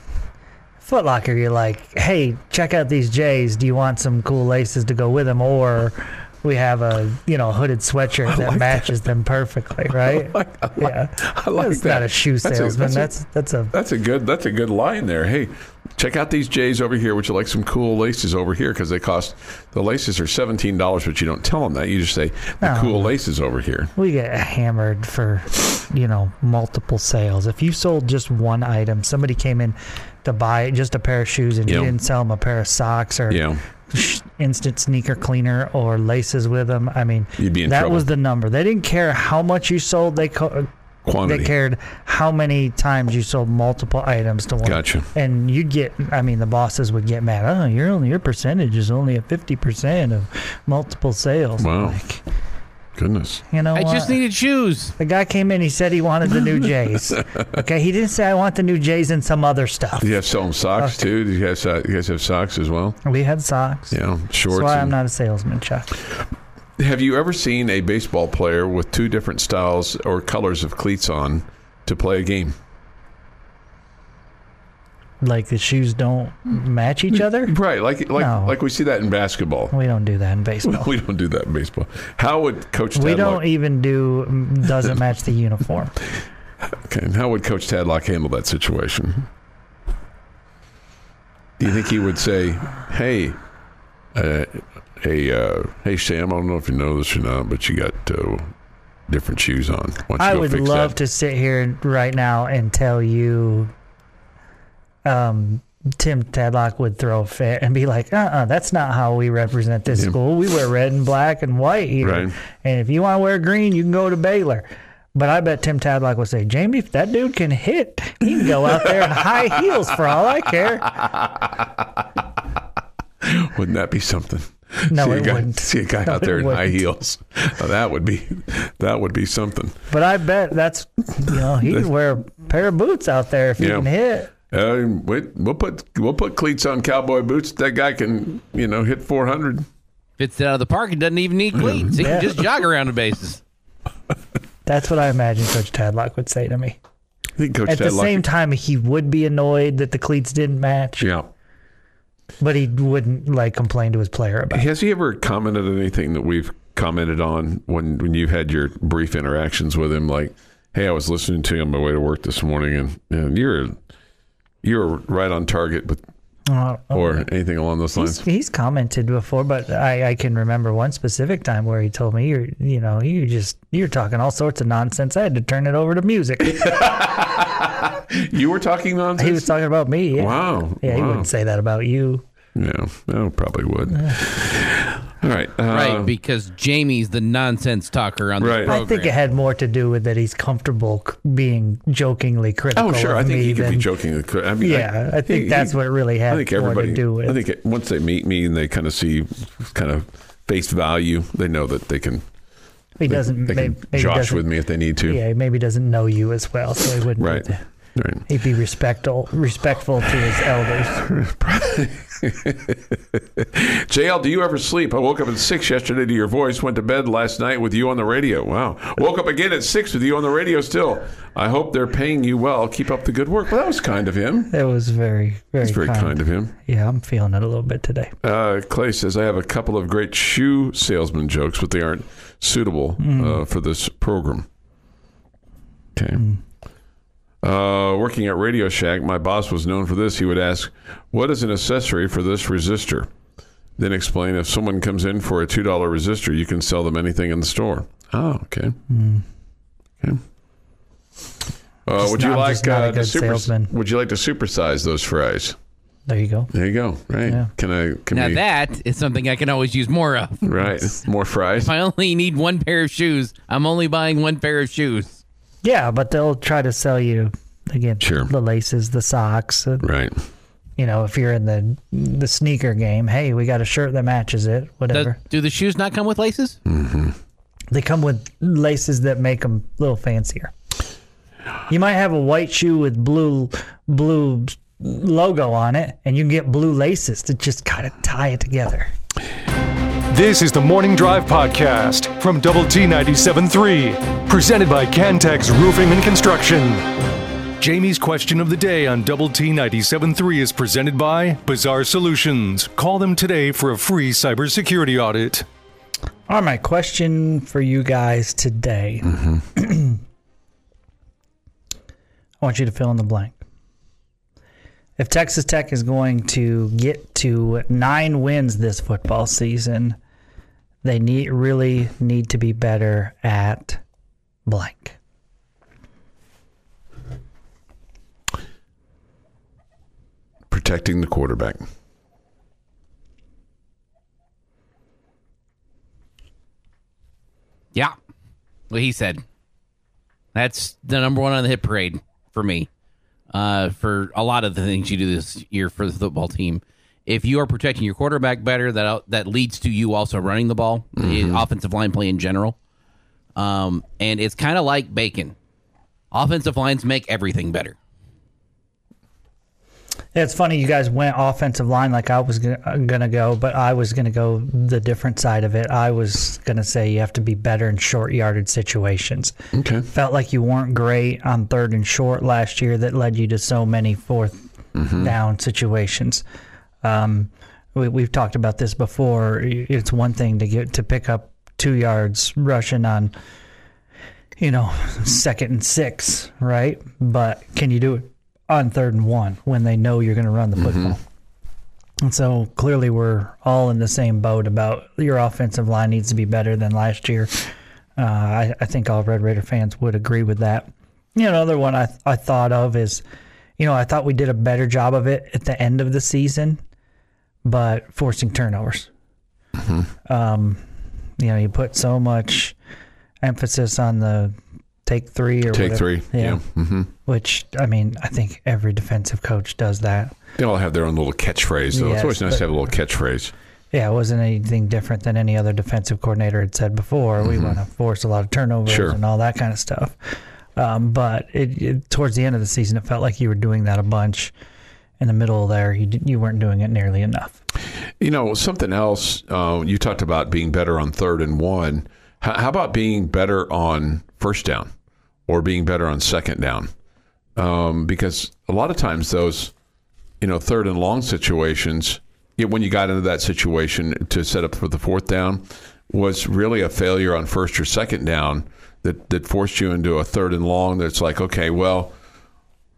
Speaker 4: Foot Locker, you're like, hey, check out these J's. Do you want some cool laces to go with them? Or we have a, you know, hooded sweatshirt that
Speaker 3: like
Speaker 4: matches them perfectly, right? yeah.
Speaker 3: I like
Speaker 4: that's
Speaker 3: that.
Speaker 4: not a shoe
Speaker 3: That's a-
Speaker 4: salesman.
Speaker 3: that's a-
Speaker 4: That's that's a,
Speaker 3: That's a good. That's a good line there. Hey, check out these J's over here. Would you like some cool laces over here? Because they cost the laces are seventeen dollars, but you don't tell them that. You just say the cool laces over here.
Speaker 4: we get hammered for, you know, multiple sales. If you sold just one item, somebody came in to buy just a pair of shoes and
Speaker 3: Yeah.
Speaker 4: you didn't sell them a pair of socks or
Speaker 3: Yeah,
Speaker 4: instant sneaker cleaner or laces with them. I mean,
Speaker 3: You'd be in
Speaker 4: that
Speaker 3: trouble.
Speaker 4: was the number. They didn't care how much you sold. They co- uh,
Speaker 3: quantity.
Speaker 4: they cared how many times you sold multiple items to one.
Speaker 3: Gotcha.
Speaker 4: And you'd get. I mean, the bosses would get mad. Oh, you're only your percentage is only a fifty percent of multiple sales.
Speaker 3: Wow.
Speaker 4: Like,
Speaker 3: Goodness.
Speaker 4: you know
Speaker 5: I
Speaker 4: what?
Speaker 5: just needed shoes.
Speaker 4: the guy came in. He said he wanted the new J's. okay, he didn't say I want the new J's and some other stuff.
Speaker 3: Do you have selling socks too? Do you guys uh, you guys have socks as well?
Speaker 4: We had socks.
Speaker 3: Yeah, shorts.
Speaker 4: That's why I'm not a salesman, Chuck.
Speaker 3: Have you ever seen a baseball player with two different styles or colors of cleats on to play a game?
Speaker 4: Like the shoes don't match each other.
Speaker 3: Right, like like
Speaker 4: No.
Speaker 3: like we see that in basketball.
Speaker 4: We don't do that in baseball.
Speaker 3: We don't do that in baseball. How would Coach
Speaker 4: We
Speaker 3: Tadlock?
Speaker 4: don't even do doesn't match the uniform.
Speaker 3: Okay, and how would Coach Tadlock handle that situation? Do you think he would say, "Hey, uh, hey, uh, hey, Sam, I don't know if you know this or not, but you got uh, different shoes on. Why don't you
Speaker 4: I would love
Speaker 3: that?"
Speaker 4: to sit here right now and tell you, um, Tim Tadlock would throw a fit and be like, "Uh, uh that's not how we represent this
Speaker 3: Yeah.
Speaker 4: school. We wear red and black and white here,
Speaker 3: Right.
Speaker 4: and if you want to wear green, you can go to Baylor." But I bet Tim Tadlock would say, "Jamie, if that dude can hit, he can go out there in high heels for all I care."
Speaker 3: Wouldn't that be something?
Speaker 4: No,
Speaker 3: see a
Speaker 4: it
Speaker 3: guy,
Speaker 4: wouldn't.
Speaker 3: See a guy
Speaker 4: No,
Speaker 3: out there in high
Speaker 4: wouldn't.
Speaker 3: heels. Now, that would be that would be something.
Speaker 4: But I bet that's you know he could wear a pair of boots out there if he
Speaker 3: Yeah.
Speaker 4: can hit.
Speaker 3: Uh, wait, we'll put we'll put cleats on cowboy boots. That guy can you know hit four hundred.
Speaker 5: Fits it out of the park and doesn't even need cleats. He
Speaker 4: Yeah.
Speaker 5: can just jog around the bases.
Speaker 4: That's what I imagine Coach Tadlock would say to me.
Speaker 3: I think Coach
Speaker 4: At the
Speaker 3: Tadlock-
Speaker 4: same time, he would be annoyed that the cleats didn't match,
Speaker 3: yeah.
Speaker 4: but he wouldn't like complain to his player about. it.
Speaker 3: Has he ever commented on anything that we've commented on when when you've had your brief interactions with him? Like, hey, I was listening to you on my way to work this morning, and, and you're you're right on target, but
Speaker 4: Uh,
Speaker 3: or anything along those lines.
Speaker 4: he's commented before, but I, I can remember one specific time where he told me, "You're, you know, you just you're talking all sorts of nonsense." I had to turn it over to music.
Speaker 3: You were talking nonsense.
Speaker 4: he was talking about me. Yeah.
Speaker 3: Wow.
Speaker 4: Yeah, he wouldn't say that about you.
Speaker 3: Yeah, no, probably would. All right. Uh,
Speaker 5: right, because Jamie's the nonsense talker on this
Speaker 3: Right.
Speaker 5: program.
Speaker 4: I think it had more to do with that he's comfortable being jokingly critical.
Speaker 3: Oh, sure.
Speaker 4: Of
Speaker 3: I think
Speaker 4: me
Speaker 3: he could be
Speaker 4: than-
Speaker 3: joking. I mean,
Speaker 4: Yeah, I think that's what it really had
Speaker 3: I think
Speaker 4: more to
Speaker 3: everybody.
Speaker 4: do with.
Speaker 3: I think it, once they meet me and they kind of see kind of face value, they know that they can.
Speaker 4: he
Speaker 3: they-
Speaker 4: doesn't.
Speaker 3: They,
Speaker 4: maybe,
Speaker 3: can
Speaker 4: maybe
Speaker 3: josh
Speaker 4: doesn't,
Speaker 3: with me if they need to.
Speaker 4: Yeah, he maybe doesn't know you as well, so he wouldn't.
Speaker 3: Right. Right.
Speaker 4: He'd be respectful, respectful to his elders.
Speaker 3: JL, do you ever sleep? I woke up at six yesterday to your voice. Went to bed last night with you on the radio. Wow. Woke up again at six with you on the radio. Still. I hope they're paying you well. Keep up the good work. Well, that was kind of him.
Speaker 4: It was very, very,
Speaker 3: It's very kind of him.
Speaker 4: Yeah, I'm feeling it a little bit today.
Speaker 3: Uh, Clay says, I have a couple of great shoe salesman jokes, but they aren't suitable uh, for this program. Okay. Uh, working at Radio Shack, my boss was known for this. He would ask, What is an accessory for this resistor? Then explain if someone comes in for a $2 resistor, you can sell them anything in the store. Oh, okay. Okay. Uh,
Speaker 4: Just
Speaker 3: would you like
Speaker 4: just not a
Speaker 3: uh, to super. Would you like to supersize those fries?
Speaker 4: There you go.
Speaker 3: There you go. Right.
Speaker 4: Yeah.
Speaker 3: Can I? Can
Speaker 5: now
Speaker 3: we?
Speaker 5: that is something I can always use more of.
Speaker 3: Right. More fries.
Speaker 5: If I only need one pair of shoes, I'm only buying one pair of shoes.
Speaker 4: Yeah, but they'll try to sell you again.
Speaker 3: Sure.
Speaker 4: The laces, the socks.
Speaker 3: Right.
Speaker 4: You know, if you're in the the sneaker game, hey, we got a shirt that matches it,
Speaker 5: Does,
Speaker 4: whatever.
Speaker 5: do the shoes not come with laces? Mm-hmm.
Speaker 4: They come with laces that make them a little fancier. You might have a white shoe with blue blue logo on it, and you can get blue laces to just kind of tie it together.
Speaker 1: This is the Morning Drive Podcast from Double T 97.3, presented by Cantex Roofing and Construction. Jamie's question of the day on Double T 97.3 is presented by Bizarre Solutions. Call them today for a free cybersecurity audit.
Speaker 4: All right, my question for you guys today. Mm-hmm. I want you to fill in the blank. If Texas Tech is going to get to nine wins this football season, they need really need to be better at blank.
Speaker 3: Protecting the quarterback.
Speaker 5: Yeah. What he said. That's the number one on the hit parade for me. Uh, for a lot of the things you do this year for the football team. If you are protecting your quarterback better, that uh, that leads to you also running the ball, the mm-hmm. offensive line play in general. Um, and it's kind of like bacon. Offensive lines make everything better.
Speaker 4: Yeah, It's funny you guys went offensive line like I was gonna, uh, gonna go, but I was gonna go the different side of it. I was gonna say you have to be better in short yarded situations.
Speaker 3: Okay.
Speaker 4: Felt like you weren't great on third and short last year. That led you to so many 4th mm-hmm. down situations. Um, we, we've talked about this before. It's one thing to get to pick up two yards rushing on, you know, second and six, right? But can you do it on third and one when they know you're going to run the football? And so clearly, we're all in the same boat about your offensive line needs to be better than last year. Uh, I, I think all Red Raider fans would agree with that. You know, another one I, I thought of is, you know, I thought we did a better job of it at the end of the season, but forcing turnovers. Um, you know, you put so much emphasis on the take three or
Speaker 3: Take
Speaker 4: whatever.
Speaker 3: three. Yeah. hmm
Speaker 4: Which I mean, I think every defensive coach does that.
Speaker 3: They all have their own little catchphrase, though.
Speaker 4: Yes,
Speaker 3: it's always nice
Speaker 4: but-
Speaker 3: to have a little catchphrase.
Speaker 4: Yeah, it wasn't anything different than any other defensive coordinator had said before. We want to force a lot of turnovers
Speaker 3: Mm-hmm. Sure.
Speaker 4: and all that kind of stuff. Um, but it, it, towards the end of the season, it felt like you were doing that a bunch. In the middle there, you you weren't doing it nearly enough.
Speaker 3: You know, something else, uh, you talked about being better on third and one. How, how about being better on first down or being better on second down? Um, because a lot of times those, you know, third and long situations, yeah, when you got into that situation to set up for the fourth down, was really a failure on first or second down that, that forced you into a third and long that's like, okay, well,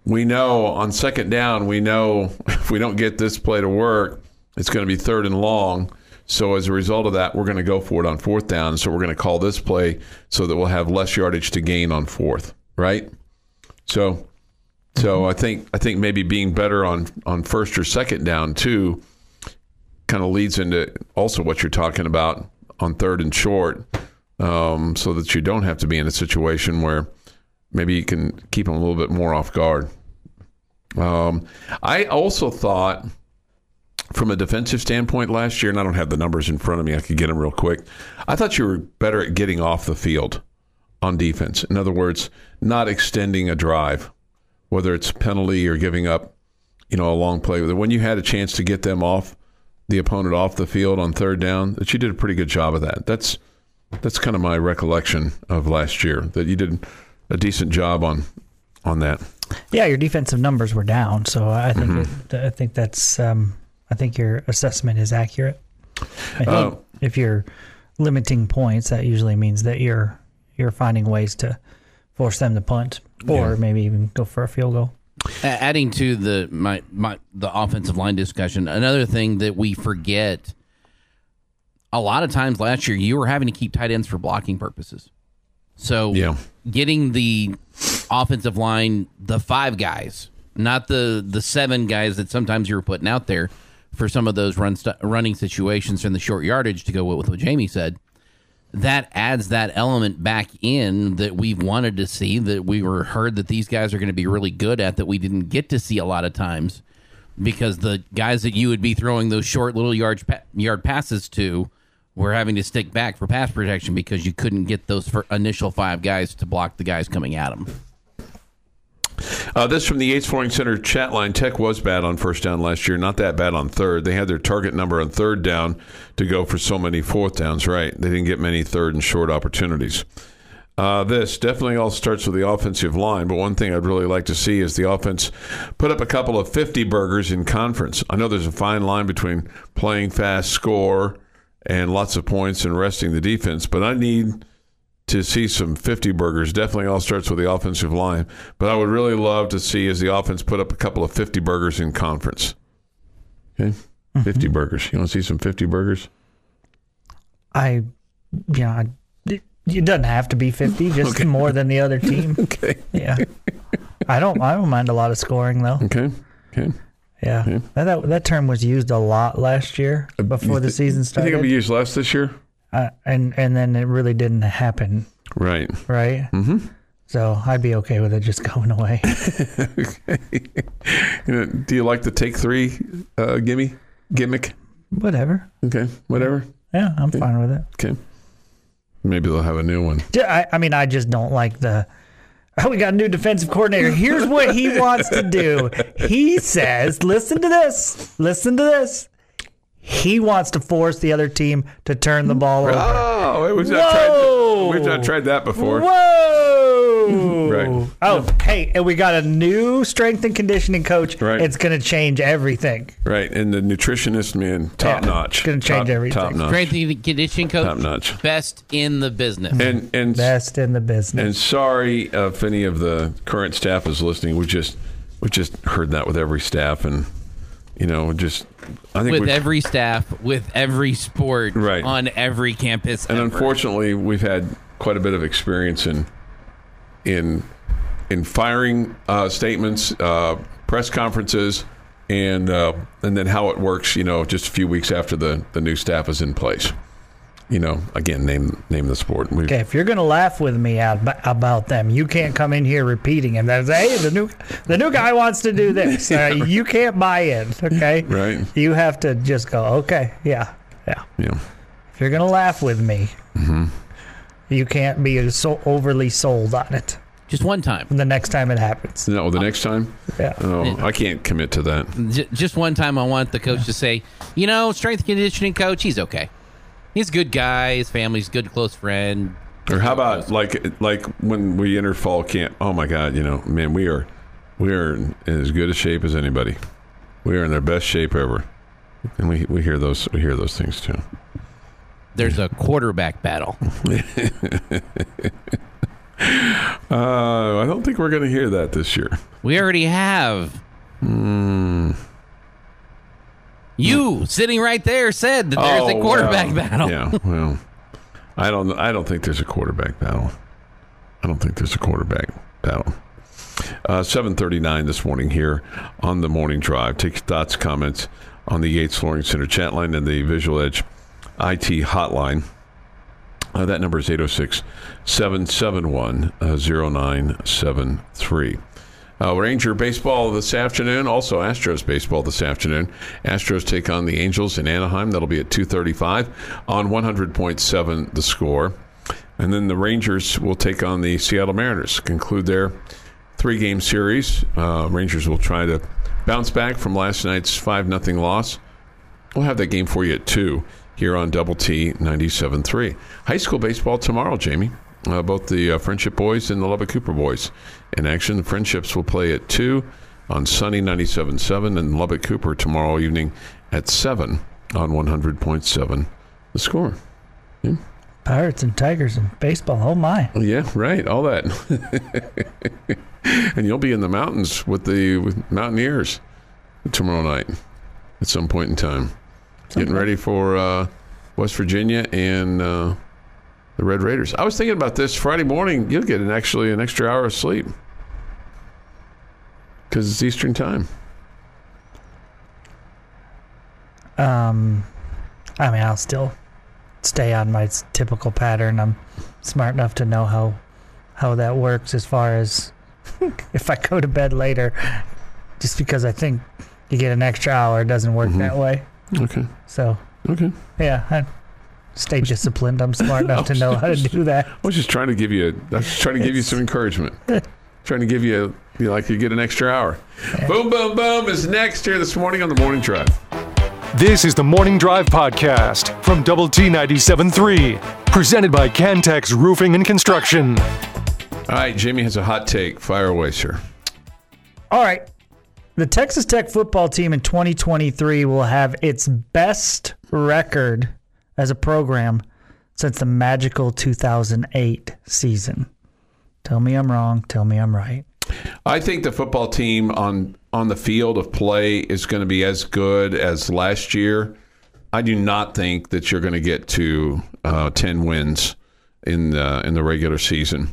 Speaker 3: we know on second down, we know if we don't get this play to work, it's going to be third and long. So as a result of that, we're going to go for it on fourth down. So we're going to call this play so that we'll have less yardage to gain on fourth, right? So, so I think I think maybe being better on on first or second down too, kind of leads into also what you're talking about on third and short, um, so that you don't have to be in a situation where maybe you can keep them a little bit more off guard. Um, I also thought, from a defensive standpoint last year, and I don't have the numbers in front of me, I could get them real quick. I thought you were better at getting off the field on defense. In other words, not extending a drive, whether it's penalty or giving up, you know, a long play. When you had a chance to get them off the opponent off the field on third down, that you did a pretty good job of that. That's that's kind of my recollection of last year that you did a decent job on on that.
Speaker 4: Yeah, your defensive numbers were down, so I think
Speaker 3: Mm-hmm.
Speaker 4: it, I think that's um, I think your assessment is accurate. I think
Speaker 3: Uh,
Speaker 4: if you're limiting points, that usually means that you're you're finding ways to force them to punt or maybe even go for a field goal.
Speaker 5: Adding to the my my the offensive line discussion, another thing that we forget a lot of times last year, you were having to keep tight ends for blocking purposes. So
Speaker 3: Yeah.
Speaker 5: getting the offensive line, the five guys, not the the seven guys that sometimes you were putting out there for some of those run st- running situations in the short yardage to go with what Jamie said. That adds that element back in that we've wanted to see that we were heard that these guys are going to be really good at that we didn't get to see a lot of times because the guys that you would be throwing those short little yard yard passes to were having to stick back for pass protection because you couldn't get those initial five guys to block the guys coming at them.
Speaker 3: Uh, this from the Yates Flooring Center chat line. Tech was bad on first down last year, not that bad on third. They had their target number on third down to go for so many fourth downs, right? They didn't get many third and short opportunities. Uh, this definitely all starts with the offensive line, but one thing I'd really like to see is the offense put up a couple of 50 burgers in conference. I know there's a fine line between playing fast, score, and lots of points and resting the defense, but I need to see some 50 burgers. Definitely all starts with the offensive line, but I would really love to see as the offense put up a couple of 50 burgers in conference. Okay? Mm-hmm. 50 burgers. You want to see some 50 burgers?
Speaker 4: I, yeah, it, it doesn't have to be 50, just more than the other team.
Speaker 3: Okay.
Speaker 4: Yeah. I don't, I don't mind a lot of scoring though.
Speaker 3: Okay. Okay.
Speaker 4: Yeah. That, that, that term was used a lot last year uh, before the season started.
Speaker 3: I think it'll be used less this year.
Speaker 4: Uh, and, and then it really didn't happen,
Speaker 3: Right.
Speaker 4: right? Mm-hmm. So I'd be okay with it just going away.
Speaker 3: You know, do you like the take three uh, gimme gimmick?
Speaker 4: Whatever.
Speaker 3: Okay. Whatever.
Speaker 4: Yeah, I'm fine with it.
Speaker 3: Okay. Maybe they'll have a new one.
Speaker 4: Ju- I, I mean, I just don't like the. Oh, we got a new defensive coordinator. Here's what he wants to do. He says, listen to this. Listen to this. He wants to force the other team to turn the ball over.
Speaker 3: Oh, we've not,
Speaker 4: Whoa!
Speaker 3: tried, we've not tried that before.
Speaker 4: Whoa!
Speaker 3: Right.
Speaker 4: Oh, hey, and we got a new strength and conditioning coach.
Speaker 3: Right.
Speaker 4: It's going to change everything.
Speaker 3: Right. And the nutritionist, man, top
Speaker 4: Yeah,
Speaker 3: notch.
Speaker 4: gonna change
Speaker 3: top,
Speaker 4: everything.
Speaker 3: Top notch.
Speaker 5: Strength and conditioning coach,
Speaker 3: Top notch.
Speaker 5: best in the business.
Speaker 3: And, and,
Speaker 4: Best in the business.
Speaker 3: and sorry uh, if any of the current staff is listening. We just, we just heard that with every staff. And, you know, just, I think
Speaker 5: with every staff, with every sport,
Speaker 3: Right.
Speaker 5: on every campus.
Speaker 3: and
Speaker 5: ever.
Speaker 3: unfortunately, we've had quite a bit of experience in in in firing uh, statements, uh, press conferences, and uh, and then how it works. You know, just a few weeks after the the new staff is in place. You know, again, name name the sport. We,
Speaker 4: Okay, if you're gonna laugh with me out about them, you can't come in here repeating and that's hey the new the new guy wants to do this. Uh, You can't buy in. Okay,
Speaker 3: Right.
Speaker 4: You have to just go. Okay, yeah, yeah.
Speaker 3: Yeah.
Speaker 4: If you're gonna laugh with me,
Speaker 3: Mm-hmm.
Speaker 4: you can't be so overly sold on it
Speaker 5: just one time,
Speaker 4: the next time it happens.
Speaker 3: No, the next time.
Speaker 4: Yeah.
Speaker 3: Oh, I can't commit to that.
Speaker 5: Just one time, I want the coach to say, you know, strength conditioning coach, he's okay. He's a good guy. His family's a good, close friend.
Speaker 3: Or how about like like when we enter fall camp? Oh my God! You know, man, we are we are in as good a shape as anybody. We are in their best shape ever, and we we hear those we hear those things too.
Speaker 5: There's a quarterback battle.
Speaker 3: Uh, I don't think we're going to hear that this year.
Speaker 5: We already have. You sitting right there said that there's a
Speaker 3: Oh,
Speaker 5: quarterback
Speaker 3: well,
Speaker 5: battle.
Speaker 3: Yeah, well, I don't I don't think there's a quarterback battle. I don't think there's a quarterback battle. Uh, 7:39 this morning here on the morning drive. Take your thoughts, comments on the Yates Flooring Center chat line and the Visual Edge IT hotline. Uh, that number is 806 771 0973. Uh, Ranger baseball this afternoon, also Astros baseball this afternoon. Astros take on the Angels in Anaheim. That'll be at 2:35 on 100.7 the score. And then the Rangers will take on the Seattle Mariners. Conclude their three-game series. Uh, Rangers will try to bounce back from last night's five nothing loss. We'll have that game for you at 2 here on Double T 97.3. High school baseball tomorrow, Jamie. Uh, both the uh, Frenship boys and the Lubbock Cooper boys in action. The Frenships will play at 2 on Sunny 97.7 and Lubbock Cooper tomorrow evening at 7 on 100.7 the score.
Speaker 4: Pirates and Tigers and baseball. Oh my!
Speaker 3: Yeah, right. All that. and you'll be in the mountains with the with Mountaineers tomorrow night at some point in time. Getting ready for uh, West Virginia and uh, the Red Raiders. I was thinking about this Friday morning. You'll get an actually an extra hour of sleep because it's Eastern time.
Speaker 4: Um, I mean, I'll still stay on my typical pattern. I'm smart enough to know how how that works as far as if I go to bed later, just because I think You get an extra hour. It doesn't work that way.
Speaker 3: Okay.
Speaker 4: So
Speaker 3: Okay.
Speaker 4: yeah, I stay disciplined. I'm smart enough to know how to do that.
Speaker 3: I was just trying to give you. I was trying to give you some encouragement. trying to give you, you know, like you get an extra hour. Boom, boom, boom is next here this morning on the morning drive.
Speaker 1: This is the Morning Drive Podcast from Double T 97.3, presented by Cantex Roofing and Construction.
Speaker 3: All right, Jamie has a hot take. Fire away, sir.
Speaker 4: All right. The Texas Tech football team in 2023 will have its best record as a program since the magical 2008 season. Tell me I'm wrong. Tell me I'm right.
Speaker 3: I think the football team on on the field of play is going to be as good as last year. I do not think that you're going to get to uh, ten wins in the in the regular season,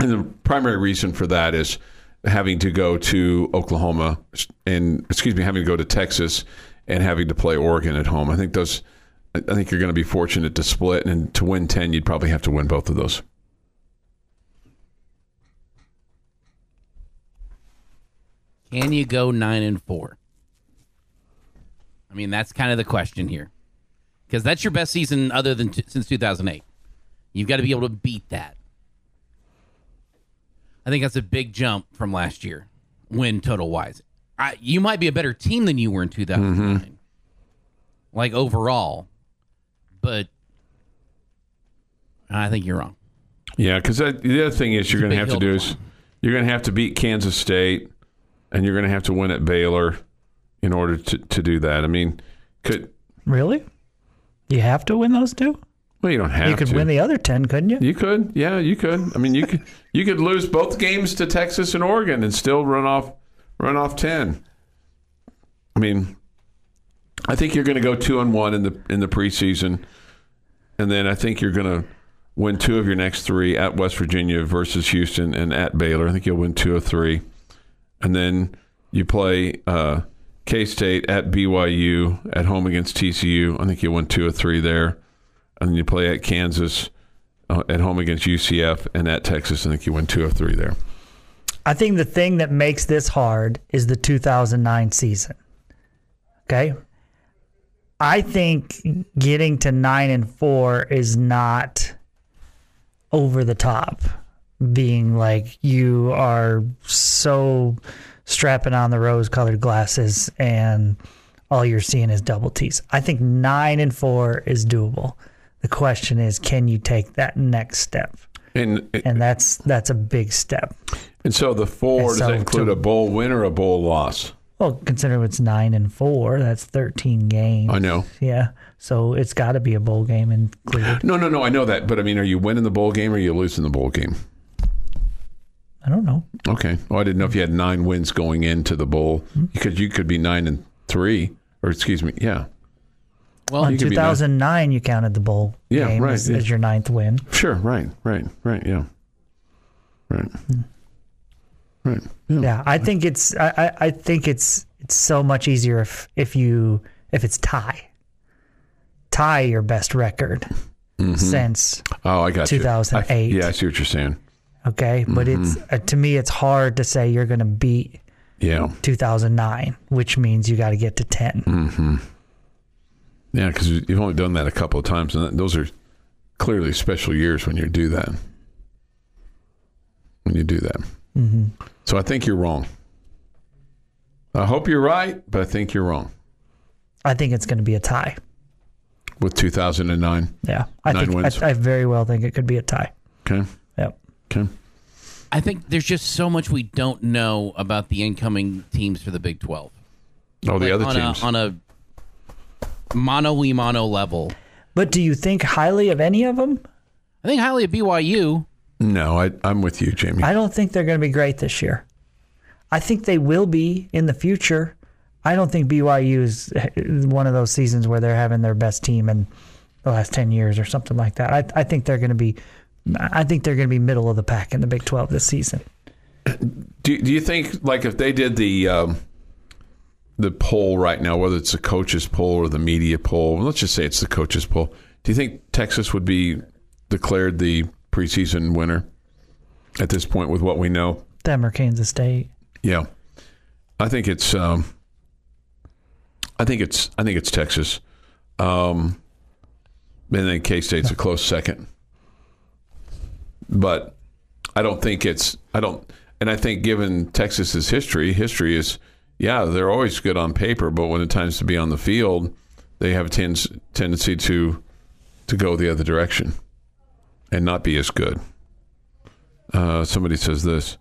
Speaker 3: and the primary reason for that is having to go to Oklahoma and excuse me, having to go to Texas and having to play Oregon at home. I think those. I think you're going to be fortunate to split, and to win ten, you'd probably have to win both of those.
Speaker 5: Can you go nine and four? I mean, that's kind of the question here, because that's your best season other than t- since 2008. You've got to be able to beat that. I think that's a big jump from last year, win total wise. I, you might be a better team than you were in 2009, mm-hmm. like overall, but I think you're wrong.
Speaker 3: Yeah, because the other thing is you're going to have to do
Speaker 5: to
Speaker 3: is you're going to have to beat Kansas State, and you're going to have to win at Baylor in order to, to do that. I mean, could
Speaker 4: Really? You have to win those two?
Speaker 3: well, you don't have
Speaker 4: You could
Speaker 3: to.
Speaker 4: win the other 10, couldn't you?
Speaker 3: you could, yeah, you could. I mean, you could you could lose both games to Texas and Oregon and still run off run off ten. I mean, I think you're going to go two and one in the in the preseason, and then I think you're going to win two of your next three at West Virginia versus Houston and at Baylor. I think you'll win two of three, and then you play uh, K State at BYU at home against TCU. I think you'll win two of three there, and then you play at Kansas uh, at home against UCF and at Texas. I think you win two of three there.
Speaker 4: I think the thing that makes this hard is the 2009 season. Okay. I think getting to nine and four is not over the top, being like you are so strapping on the rose colored glasses and all you're seeing is double T's. I think nine and four is doable. The question is, can you take that next step?
Speaker 3: And uh,
Speaker 4: And that's that's a big step.
Speaker 3: and so the four
Speaker 4: And
Speaker 3: does
Speaker 4: so
Speaker 3: that include
Speaker 4: to-
Speaker 3: a bowl win or a bowl loss?
Speaker 4: Well, considering it's nine and four, that's thirteen games.
Speaker 3: I know.
Speaker 4: Yeah, so it's got to be a bowl game included.
Speaker 3: No, no, no. I know that, but I mean, are you winning the bowl game or are you losing the bowl game?
Speaker 4: I don't know.
Speaker 3: Okay. Well, I didn't know if you had nine wins going into the bowl hmm. because you could be nine and three, or excuse me, yeah,
Speaker 5: Well,
Speaker 4: In
Speaker 3: you could be
Speaker 4: 2009, you counted the bowl
Speaker 3: Yeah,
Speaker 4: game
Speaker 3: right,
Speaker 4: as,
Speaker 3: yeah.
Speaker 4: as your ninth win.
Speaker 3: sure, right, right, right, yeah, right, hmm. Right, yeah.
Speaker 4: Yeah, I think it's I, I, think it's it's so much easier if if you if it's tie tie your best record since
Speaker 3: Oh, I got you.
Speaker 4: 2008.
Speaker 3: I, yeah, I see what you're saying.
Speaker 4: okay, but it's
Speaker 3: Mm-hmm.
Speaker 4: uh, to me it's hard to say you're going to beat
Speaker 3: Yeah,
Speaker 4: 2009, which means you got to get to 10.
Speaker 3: Mm. yeah, because you've only done that a couple of times, and those are clearly special years when you do that. When you do that, mm-hmm. So I think you're wrong. I hope you're right, but I think you're wrong
Speaker 4: I think it's going to be a tie.
Speaker 3: with 2009.
Speaker 4: Yeah, I
Speaker 3: Nine
Speaker 4: think
Speaker 3: wins.
Speaker 4: I, I very well think it could be a tie.
Speaker 3: Okay,
Speaker 4: Yep.
Speaker 3: okay.
Speaker 5: I think there's just so much we don't know about the incoming teams for the Big 12.
Speaker 3: Oh, the other
Speaker 5: on
Speaker 3: teams.
Speaker 5: A, on a mono we mono level.
Speaker 4: But do you think highly of any of them?
Speaker 5: I think highly of BYU.
Speaker 3: No, I, I'm with you, Jamie.
Speaker 4: I don't think they're going to be great this year. I think they will be in the future. I don't think BYU is one of those seasons where they're having their best team in the last 10 years or something like that. I, I think they're going to be I think they're going to be middle of the pack in the Big 12 this season.
Speaker 3: Do, do you think like if they did the um, the poll right now, whether it's the coaches poll or the media poll, let's just say it's the coaches poll. Do you think Texas would be declared the preseason winner at this point with what we know?
Speaker 4: Them or Kansas State.
Speaker 3: Yeah, I think it's um, I think it's I think it's Texas. Um, and then K State's a close second. But I don't think it's I don't and I think given Texas's history, history is yeah, they're always good on paper, but when it times to be on the field, they have a tens, tendency to to go the other direction and not be as good. Uh, somebody says this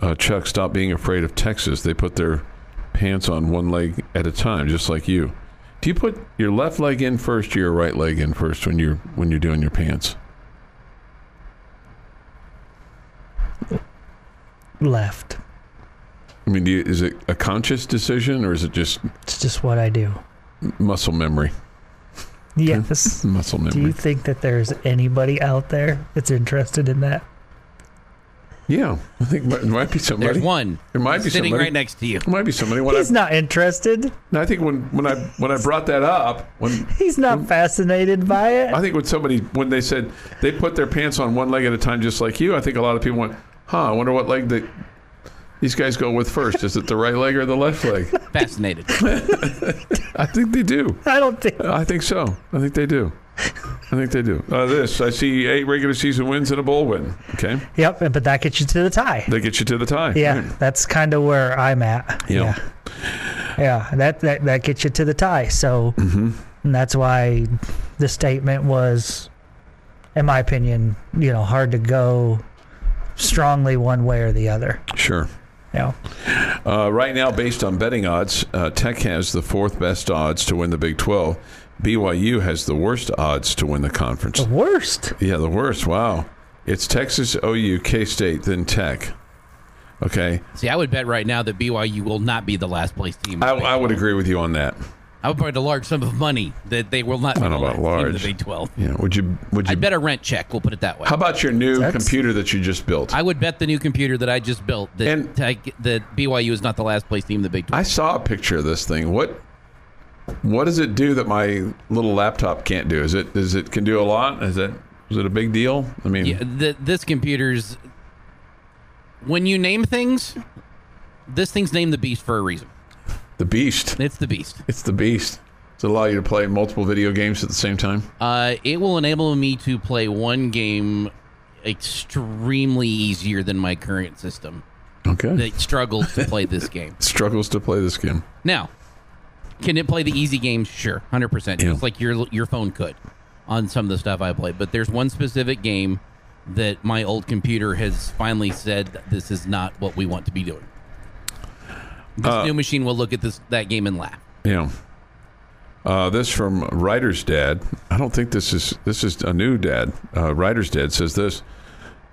Speaker 3: uh, Chuck, stop being afraid of Texas. They put their pants on one leg at a time, just like you. Do you put your left leg in first or your right leg in first when you're when you're doing your pants?
Speaker 4: Left.
Speaker 3: I mean, do you, is it a conscious decision or is it just
Speaker 4: It's just what I do.
Speaker 3: muscle memory?
Speaker 4: Yes.
Speaker 3: Muscle memory.
Speaker 4: Do you think that there's anybody out there that's interested in that?
Speaker 3: yeah, I think there might be somebody.
Speaker 5: There's one.
Speaker 3: There might be somebody.
Speaker 5: sitting
Speaker 3: somebody.
Speaker 5: right next to you.
Speaker 3: There might be somebody. When
Speaker 4: He's
Speaker 3: I,
Speaker 4: not interested.
Speaker 3: I think when when I when I brought that up, when
Speaker 4: He's not fascinated by it.
Speaker 3: I think when somebody when they said they put their pants on one leg at a time, just like you, I think a lot of people went, "Huh? I wonder what leg that these guys go with first. Is it the right leg or the left leg?"
Speaker 5: Fascinated.
Speaker 3: I think they do.
Speaker 4: I don't think.
Speaker 3: I think so. I think they do. I think they do. Uh, this I see eight regular season wins and a bowl win. Okay,
Speaker 4: Yep, but that gets you to the tie.
Speaker 3: they get you to the tie.
Speaker 4: Yeah,
Speaker 3: Right.
Speaker 4: that's kind of where I'm at.
Speaker 3: Yeah.
Speaker 4: Yeah, yeah, that that that gets you to the tie. So
Speaker 3: Mm-hmm.
Speaker 4: and that's why the statement was, in my opinion, you know, hard to go strongly one way or the other.
Speaker 3: Sure.
Speaker 4: You know,
Speaker 3: Uh, right now, based on betting odds, uh, Tech has the fourth best odds to win the Big 12. BYU has the worst odds to win the conference.
Speaker 4: the worst.
Speaker 3: Yeah, the worst. Wow. It's Texas, OU, K State, then Tech. Okay.
Speaker 5: See, I would bet right now that BYU will not be the last place team.
Speaker 3: I, I would agree with you on that.
Speaker 5: I would bet a large sum of money that they will not be
Speaker 3: I
Speaker 5: the
Speaker 3: don't know about
Speaker 5: team in the
Speaker 3: large.
Speaker 5: Big 12.
Speaker 3: Yeah. Would you? Would you?
Speaker 5: I'd bet a rent check. We'll put it that way.
Speaker 3: how about your new
Speaker 4: That's-
Speaker 3: computer that you just built?
Speaker 5: I would bet the new computer that I just built that,
Speaker 3: And-
Speaker 5: Tech- that BYU is not the last place team in the Big 12.
Speaker 3: I saw a picture of this thing. What? What does it do that my little laptop can't do? Is it? Is it can do a lot? Is it? Is it a big deal? I mean,
Speaker 5: Yeah, the, this computer's. When you name things, this thing's named the Beast for a reason.
Speaker 3: The beast.
Speaker 5: It's the Beast.
Speaker 3: It's the beast. Does it allow you to play multiple video games at the same time?
Speaker 5: Uh, it will enable me to play one game extremely easier than my current system
Speaker 3: Okay.
Speaker 5: that struggles to play this game.
Speaker 3: Struggles to play this game.
Speaker 5: Now, can it play the easy games? Sure, hundred percent, just like your your phone could on some of the stuff I play. But there's one specific game that my old computer has finally said that this is not what we want to be doing. This
Speaker 3: Uh,
Speaker 5: new machine will look at this that game and laugh.
Speaker 3: Yeah. Uh, this from Writer's Dad. I don't think this is this is a new dad. Uh, Writer's Dad says this.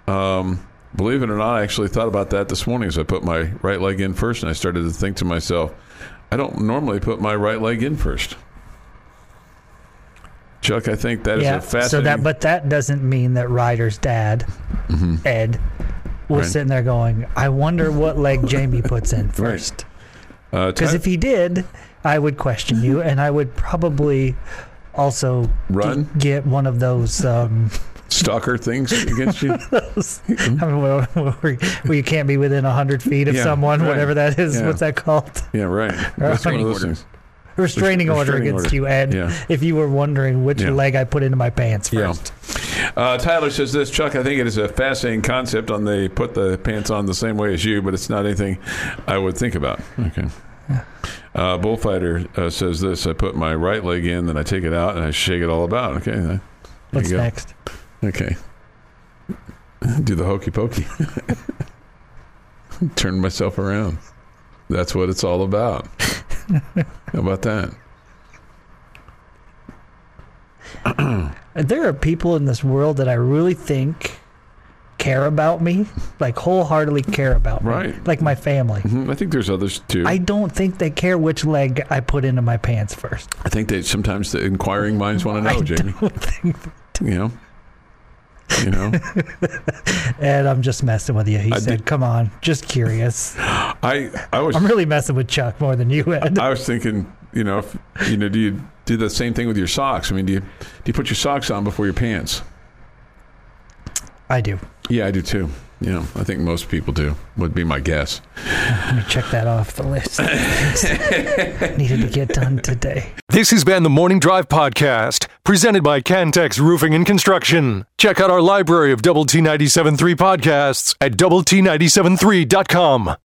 Speaker 3: Um, believe it or not, I actually thought about that this morning as I put my right leg in first, and I started to think to myself, I don't normally put my right leg in first. Chuck, I think that is
Speaker 4: yeah.
Speaker 3: a fascinating.
Speaker 4: So that, but that doesn't mean that Ryder's dad, Ed, was
Speaker 3: Mm-hmm. Right.
Speaker 4: sitting there going, "I wonder what leg Jamie puts in first.
Speaker 3: uh,
Speaker 4: Because
Speaker 3: Ty-
Speaker 4: if he did, I would question you, and I would probably also
Speaker 3: Run?
Speaker 4: g- get one of those. Um,
Speaker 3: stalker things against you,
Speaker 4: those I mean, where, where, where you can't be within hundred feet of
Speaker 3: Yeah,
Speaker 4: someone,
Speaker 3: right.
Speaker 4: whatever that is.
Speaker 3: Yeah.
Speaker 4: What's that called?
Speaker 3: yeah, right. That's one of those
Speaker 5: order.
Speaker 4: Restraining order against
Speaker 3: order.
Speaker 4: you, Ed.
Speaker 3: Yeah.
Speaker 4: If you were wondering which leg I put into my pants first.
Speaker 3: Uh, Tyler says this, Chuck. I think it is a fascinating concept on the put the pants on the same way as you, but it's not anything I would think about. Okay. Uh, Bullfighter uh, says this. I put my right leg in, then I take it out and I shake it all about. Okay. There
Speaker 4: What's next?
Speaker 3: Okay. Do the hokey pokey. Turn myself around. That's what it's all about. How about that?
Speaker 4: There are people in this world that I really think care about me, like wholeheartedly care about me,
Speaker 3: Right.
Speaker 4: like my family.
Speaker 3: Mhm. I think there's others too.
Speaker 4: I don't think they care which leg I put into my pants first.
Speaker 3: I think that sometimes the inquiring minds want to know,
Speaker 4: I
Speaker 3: Jamie.
Speaker 4: don't think,
Speaker 3: You know. You know.
Speaker 4: and I'm just messing with you. He
Speaker 3: I
Speaker 4: said,
Speaker 3: did-
Speaker 4: "Come on, just curious."
Speaker 3: I I was
Speaker 4: I'm really messing with Chuck more than you, Ed.
Speaker 3: I was thinking, you know, if, you know, do you do the same thing with your socks? I mean, do you do you put your socks on before your pants?
Speaker 4: I do.
Speaker 3: Yeah, I do too. Yeah, I think most people do. Would be my guess.
Speaker 4: Let me check that off the list. Needed to get done today.
Speaker 1: This has been the Morning Drive Podcast, presented by Cantex Roofing and Construction. Check out our library of Double T 97.3 podcasts at double T 97.3.com.